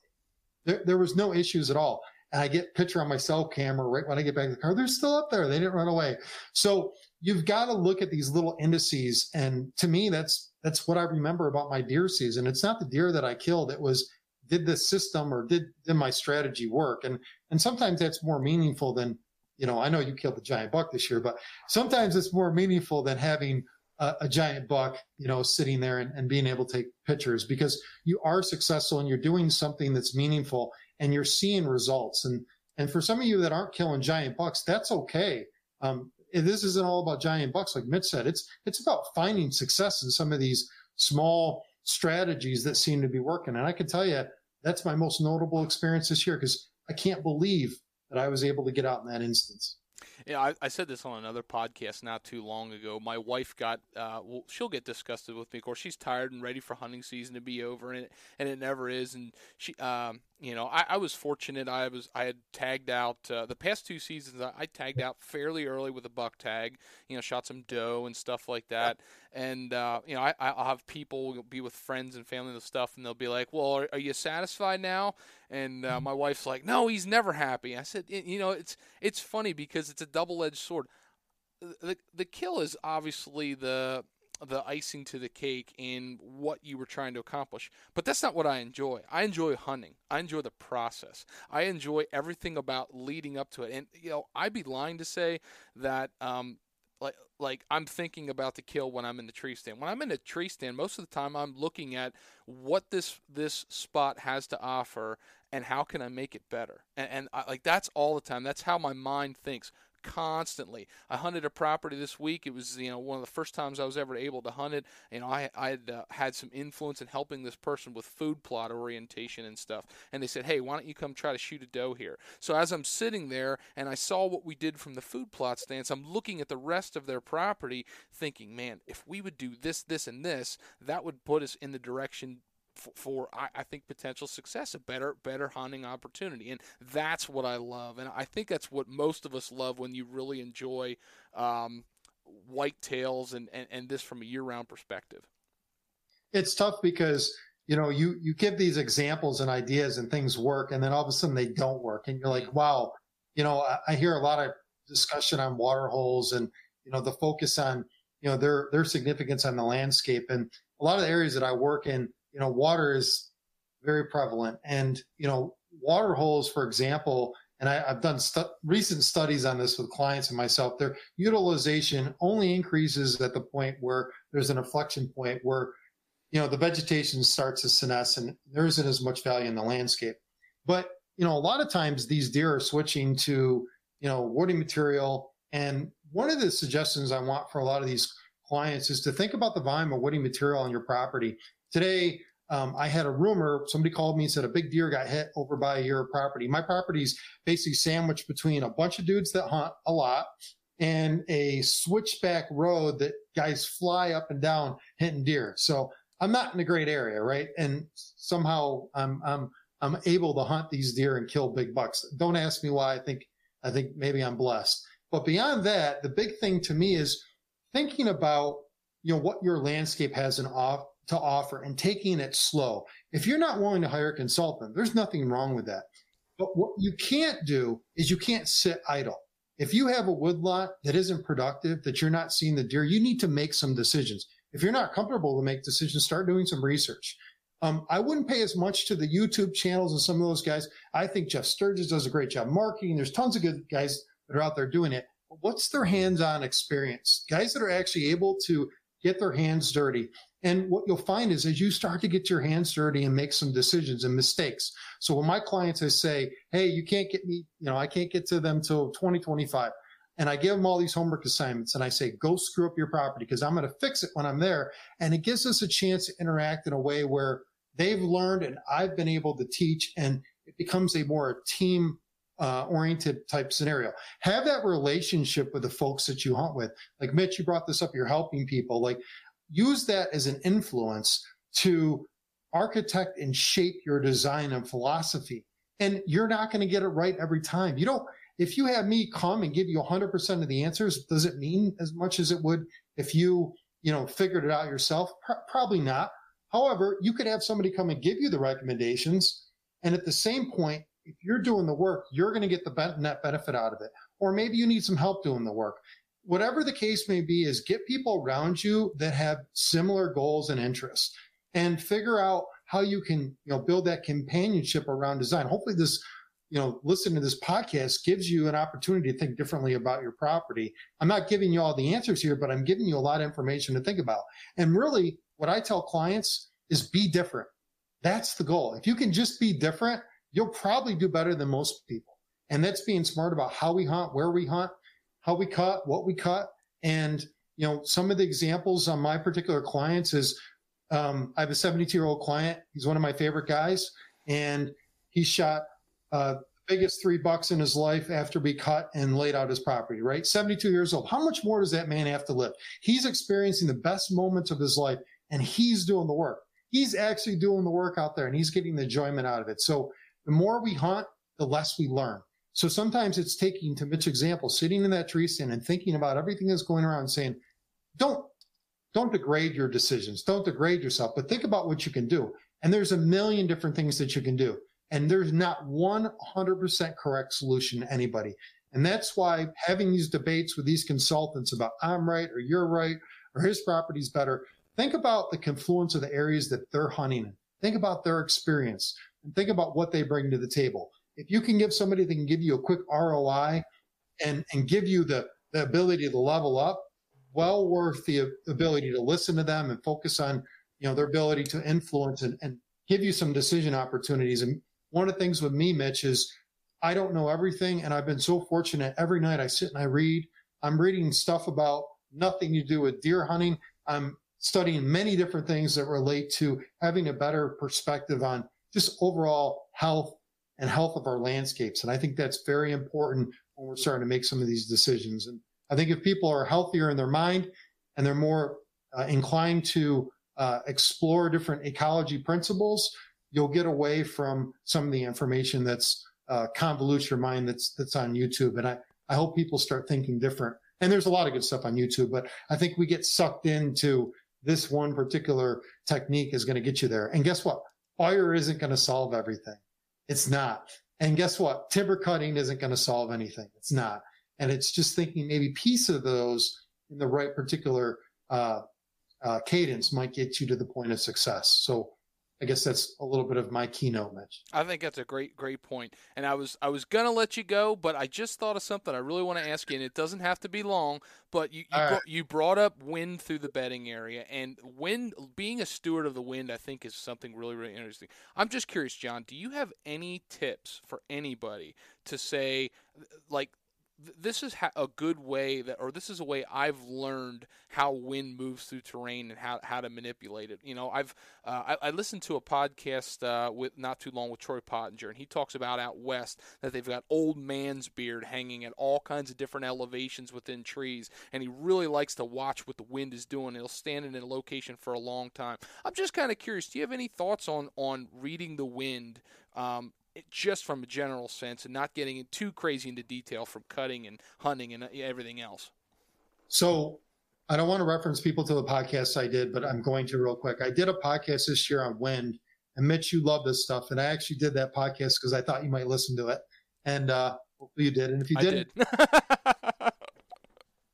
there, there was no issues at all. And I get picture on my cell camera right when I get back to the car. They're still up there. They didn't run away. So you've got to look at these little indices. And to me, that's, that's what I remember about my deer season. It's not the deer that I killed. It was did this system or did, did my strategy work? And, and sometimes that's more meaningful than, you know, I know you killed the giant buck this year, but sometimes it's more meaningful than having a, a giant buck, you know, sitting there and, and being able to take pictures because you are successful and you're doing something that's meaningful and you're seeing results. And, and for some of you that aren't killing giant bucks, that's okay. Um, this isn't all about giant bucks, like Mitch said. It's it's about finding success in some of these small strategies that seem to be working. And I can tell you that's my most notable experience this year because I can't believe that I was able to get out in that instance. Yeah, I, I, said this on another podcast not too long ago. My wife got, uh, well, she'll get disgusted with me. Of course, she's tired and ready for hunting season to be over, and it, and it never is. And she, um, you know, I, I, was fortunate. I was I had tagged out uh, the past two seasons. I, I, tagged out fairly early with a buck tag. You know, shot some doe and stuff like that. And uh, you know, I, I'll have people be with friends and family and stuff, and they'll be like, "Well, are, are you satisfied now?" And uh, mm-hmm. my wife's like, "No, he's never happy." I said, "You know, it's it's funny because it's a double edged sword." The the kill is obviously the the icing to the cake in what you were trying to accomplish. But that's not what I enjoy. I enjoy hunting. I enjoy the process. I enjoy everything about leading up to it. And you know, I'd be lying to say that um, like like I'm thinking about the kill when I'm in the tree stand. When I'm in a tree stand, most of the time I'm looking at what this this spot has to offer and how can I make it better. And, and I, like that's all the time. That's how my mind thinks constantly. I hunted a property this week. It was you know one of the first times I was ever able to hunt it. You know, I I had uh, had some influence in helping this person with food plot orientation and stuff. And they said, hey, why don't you come try to shoot a doe here? So as I'm sitting there and I saw what we did from the food plot stance, I'm looking at the rest of their property, thinking, man, if we would do this, this, and this, that would put us in the direction for, I, I, think potential success, a better better hunting opportunity, and that's what I love, and I think that's what most of us love when you really enjoy um, whitetails and, and and this from a year round perspective. It's tough because you know you you give these examples and ideas and things work, and then all of a sudden they don't work, and you're like, wow, you know, I, I hear a lot of discussion on water holes and you know the focus on you know their their significance on the landscape and a lot of the areas that I work in you know, water is very prevalent. And, you know, water holes, for example, and I, have done stu- recent studies on this with clients and myself, their utilization only increases at the point where there's an inflection point where, you know, the vegetation starts to senesce and there isn't as much value in the landscape. But, you know, a lot of times these deer are switching to, you know, woody material. And one of the suggestions I want for a lot of these clients is to think about the volume of woody material on your property Today, um, I had a rumor. Somebody called me and said a big deer got hit over by your property. My property's basically sandwiched between a bunch of dudes that hunt a lot and a switchback road that guys fly up and down hitting deer. So I'm not in a great area, right? And somehow I'm I'm I'm able to hunt these deer and kill big bucks. Don't ask me why. I think I think maybe I'm blessed. But beyond that, the big thing to me is thinking about you know what your landscape has an off to offer and taking it slow. If you're not willing to hire a consultant, there's nothing wrong with that. But what you can't do is you can't sit idle. If you have a woodlot that isn't productive, that you're not seeing the deer, you need to make some decisions. If you're not comfortable to make decisions, start doing some research. Um, I wouldn't pay as much to the YouTube channels and some of those guys. I think Jeff Sturgis does a great job marketing. There's tons of good guys that are out there doing it. But what's their hands-on experience? Guys that are actually able to get their hands dirty. And what you'll find is as you start to get your hands dirty and make some decisions and mistakes. So when my clients, I say, Hey, you can't get me, you know, I can't get to them till 2025. And I give them all these homework assignments and I say, go screw up your property because I'm going to fix it when I'm there. And it gives us a chance to interact in a way where they've learned and I've been able to teach and it becomes a more team uh, oriented type scenario. Have that relationship with the folks that you hunt with. Like Mitch, you brought this up. You're helping people. Like use that as an influence to architect and shape your design and philosophy. And you're not going to get it right every time. You don't, if you have me come and give you 100% of the answers, does it mean as much as it would if you, you know, figured it out yourself? Pro- probably not. However, you could have somebody come and give you the recommendations. And at the same point, if you're doing the work, you're going to get the net benefit out of it. Or maybe you need some help doing the work whatever the case may be, is get people around you that have similar goals and interests and figure out how you can, you know, build that companionship around design. Hopefully this, you know, listening to this podcast gives you an opportunity to think differently about your property. I'm not giving you all the answers here, but I'm giving you a lot of information to think about. And really what I tell clients is be different. That's the goal. If you can just be different, you'll probably do better than most people. And that's being smart about how we hunt, where we hunt, how we cut, what we cut. And, you know, some of the examples on my particular clients is um, I have a 72 year old client. He's one of my favorite guys. And he shot uh, biggest three bucks in his life after we cut and laid out his property, right? 72 years old. How much more does that man have to live? He's experiencing the best moments of his life and he's doing the work. He's actually doing the work out there and he's getting the enjoyment out of it. So the more we hunt, the less we learn. So sometimes it's taking, to Mitch's example, sitting in that tree stand and thinking about everything that's going around and saying, don't, don't degrade your decisions. Don't degrade yourself, but think about what you can do. And there's a million different things that you can do. And there's not 100% correct solution to anybody. And that's why having these debates with these consultants about I'm right or you're right or his property's better. Think about the confluence of the areas that they're hunting in. Think about their experience and think about what they bring to the table if you can give somebody that can give you a quick ROI and, and give you the, the ability to level up, well worth the ability to listen to them and focus on, you know, their ability to influence and, and give you some decision opportunities. And one of the things with me, Mitch, is I don't know everything. And I've been so fortunate every night I sit and I read. I'm reading stuff about nothing to do with deer hunting. I'm studying many different things that relate to having a better perspective on just overall health and health of our landscapes. And I think that's very important when we're starting to make some of these decisions. And I think if people are healthier in their mind and they're more uh, inclined to uh, explore different ecology principles, you'll get away from some of the information that's uh, convolutes your mind that's that's on YouTube. And I, I hope people start thinking different. And there's a lot of good stuff on YouTube, but I think we get sucked into this one particular technique is going to get you there. And guess what? Fire isn't going to solve everything. It's not. And guess what? Timber cutting isn't going to solve anything. It's not. And it's just thinking maybe piece of those in the right particular uh, uh, cadence might get you to the point of success. So I guess that's a little bit of my keynote, Mitch. I think that's a great, great point. And I was, I was gonna let you go, but I just thought of something I really want to ask you, and it doesn't have to be long. But you, you, right. you brought up wind through the bedding area, and wind, being a steward of the wind, I think is something really, really interesting. I'm just curious, Jon. Do you have any tips for anybody to say, like, this is a good way that, or this is a way I've learned how wind moves through terrain and how, how to manipulate it. You know, I've uh, I, I, listened to a podcast uh, with not too long with Troy Pottinger, and he talks about out west that they've got old man's beard hanging at all kinds of different elevations within trees, and he really likes to watch what the wind is doing. He'll stand in a location for a long time. I'm just kind of curious. Do you have any thoughts on on reading the wind um, just from a general sense and not getting too crazy into detail from cutting and hunting and uh, everything else. So I don't want to reference people to the podcast I did, but I'm going to real quick. I did a podcast this year on wind. And Mitch, you love this stuff. And I actually did that podcast because I thought you might listen to it. And uh, hopefully you did. And if you didn't, did.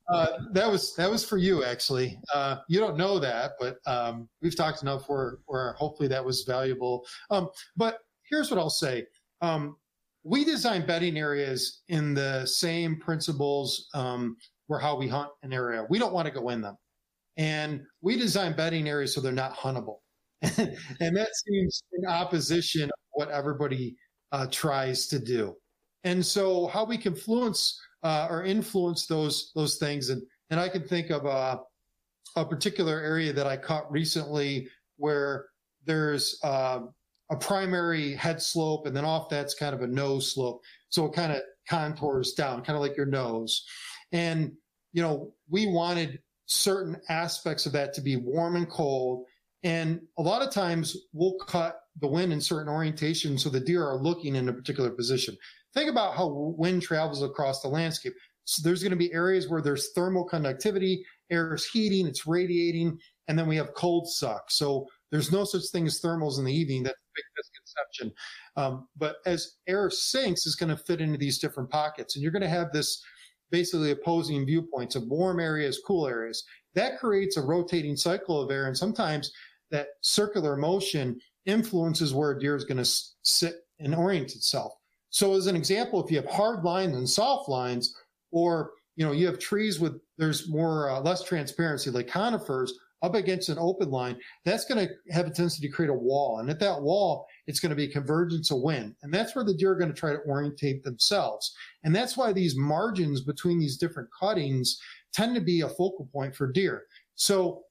uh, that was that was for you actually. Uh, you don't know that, but um, we've talked enough where where hopefully that was valuable. Um, but here's what I'll say. Um, we design bedding areas in the same principles um, for how we hunt an area. We don't want to go in them. And we design bedding areas so they're not huntable. and that seems in opposition of what everybody uh, tries to do. And so how we can influence uh, or influence those those things. And, and I can think of a, a particular area that I caught recently where there's uh, a primary head slope, and then off that's kind of a nose slope. So it kind of contours down, kind of like your nose. And, you know, we wanted certain aspects of that to be warm and cold. And a lot of times we'll cut the wind in certain orientations so the deer are looking in a particular position. Think about how wind travels across the landscape. So there's going to be areas where there's thermal conductivity, air is heating, it's radiating, and then we have cold suck. So there's no such thing as thermals in the evening. That's a big misconception. Um, but as air sinks, it's going to fit into these different pockets, and you're going to have this basically opposing viewpoints of warm areas, cool areas. That creates a rotating cycle of air, and sometimes that circular motion influences where a deer is going to sit and orient itself. So, as an example, if you have hard lines and soft lines, or you know you have trees with there's more uh, less transparency like conifers up against an open line, that's going to have a tendency to create a wall. And at that wall, it's going to be a convergence of wind. And that's where the deer are going to try to orientate themselves. And that's why these margins between these different cuttings tend to be a focal point for deer. So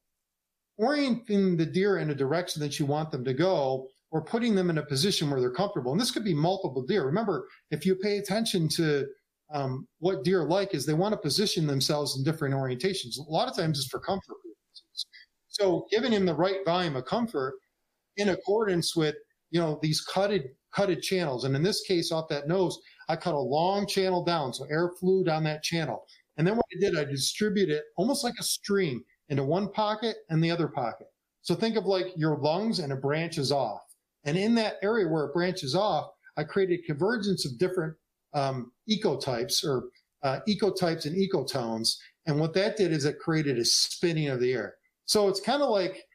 orienting the deer in a direction that you want them to go or putting them in a position where they're comfortable. And this could be multiple deer. Remember, if you pay attention to um, what deer like is they want to position themselves in different orientations. A lot of times it's for comfort so giving him the right volume of comfort in accordance with, you know, these cutted, cutted channels. And in this case, off that nose, I cut a long channel down. So air flew down that channel. And then what I did, I distributed it almost like a stream into one pocket and the other pocket. So think of like your lungs and it branches off. And in that area where it branches off, I created convergence of different um, ecotypes or uh, ecotypes and ecotones. And what that did is it created a spinning of the air. So it's kind of like,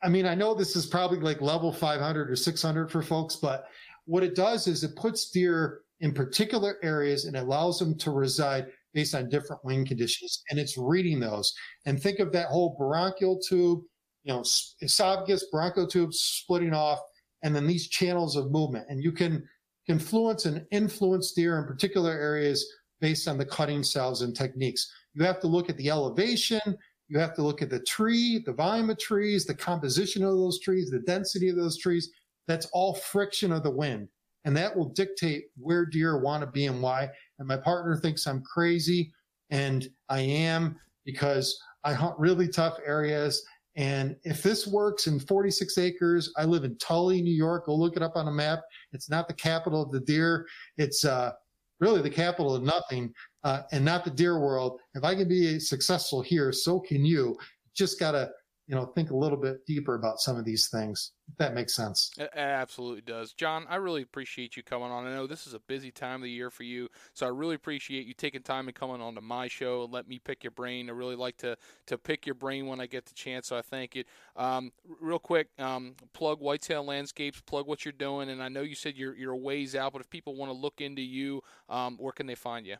I mean, I know this is probably like level 500 or 600 for folks, but what it does is it puts deer in particular areas and allows them to reside based on different wind conditions. And it's reading those. And think of that whole bronchial tube, you know, esophagus, bronchial tube splitting off, and then these channels of movement. And you can influence and influence deer in particular areas based on the cutting styles and techniques. You have to look at the elevation. You have to look at the tree, the volume of trees, the composition of those trees, the density of those trees. That's all friction of the wind. And that will dictate where deer want to be and why. And my partner thinks I'm crazy. And I am because I hunt really tough areas. And if this works in 46 acres, I live in Tully, New York. Go look it up on a map. It's not the capital of the deer. It's uh, really the capital of nothing uh, and not the deer world. If I can be successful here, so can you. Just got to you know think a little bit deeper about some of these things if that makes sense. It absolutely does. Jon i really appreciate you coming on. I know this is a busy time of the year for you so i really appreciate you taking time and coming on to my show and let me pick your brain. I really like to to pick your brain when i get the chance so i thank you. Um, real quick um, plug whitetail landscapes plug what you're doing and i know you said you're, you're a ways out but if people want to look into you um, where can they find you?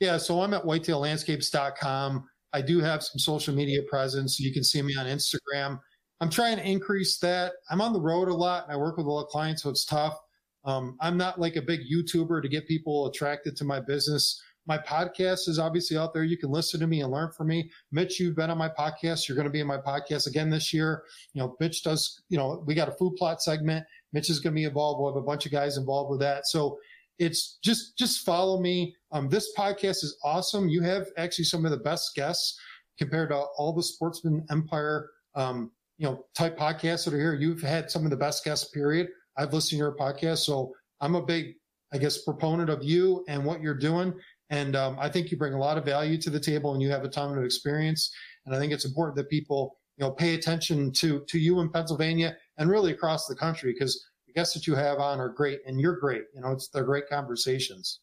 Yeah so i'm at whitetaillandscapes.com I do have some social media presence. You can see me on Instagram. I'm trying to increase that. I'm on the road a lot and I work with a lot of clients, so it's tough. Um, I'm not like a big YouTuber to get people attracted to my business. My podcast is obviously out there. You can listen to me and learn from me. Mitch, you've been on my podcast. You're going to be in my podcast again this year. You know, Mitch does, you know, we got a food plot segment. Mitch is going to be involved. We'll have a bunch of guys involved with that. So it's just just follow me. Um, this podcast is awesome. You have actually some of the best guests compared to all the Sportsman Empire, um, you know, type podcasts that are here. You've had some of the best guests. Period. I've listened to your podcast, so I'm a big, I guess, proponent of you and what you're doing. And um, I think you bring a lot of value to the table, and you have a ton of experience. And I think it's important that people, you know, pay attention to to you in Pennsylvania and really across the country because guests that you have on are great, and you're great. You know, it's they're great conversations.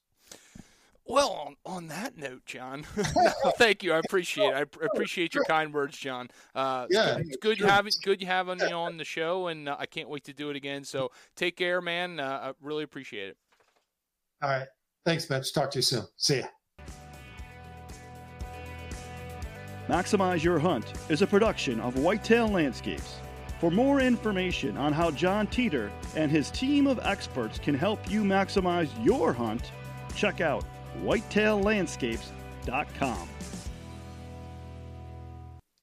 Well, on, on that note, Jon, thank you. I appreciate it. I appreciate your kind words, Jon. Uh, yeah, it's good, you having good you having you on the show, and uh, I can't wait to do it again. So take care, man. Uh, I really appreciate it. All right, thanks, Mitch. Talk to you soon. See ya. Maximize Your Hunt is a production of Whitetail Landscapes. For more information on how Jon Teater and his team of experts can help you maximize your hunt, check out whitetaillandscapes.com.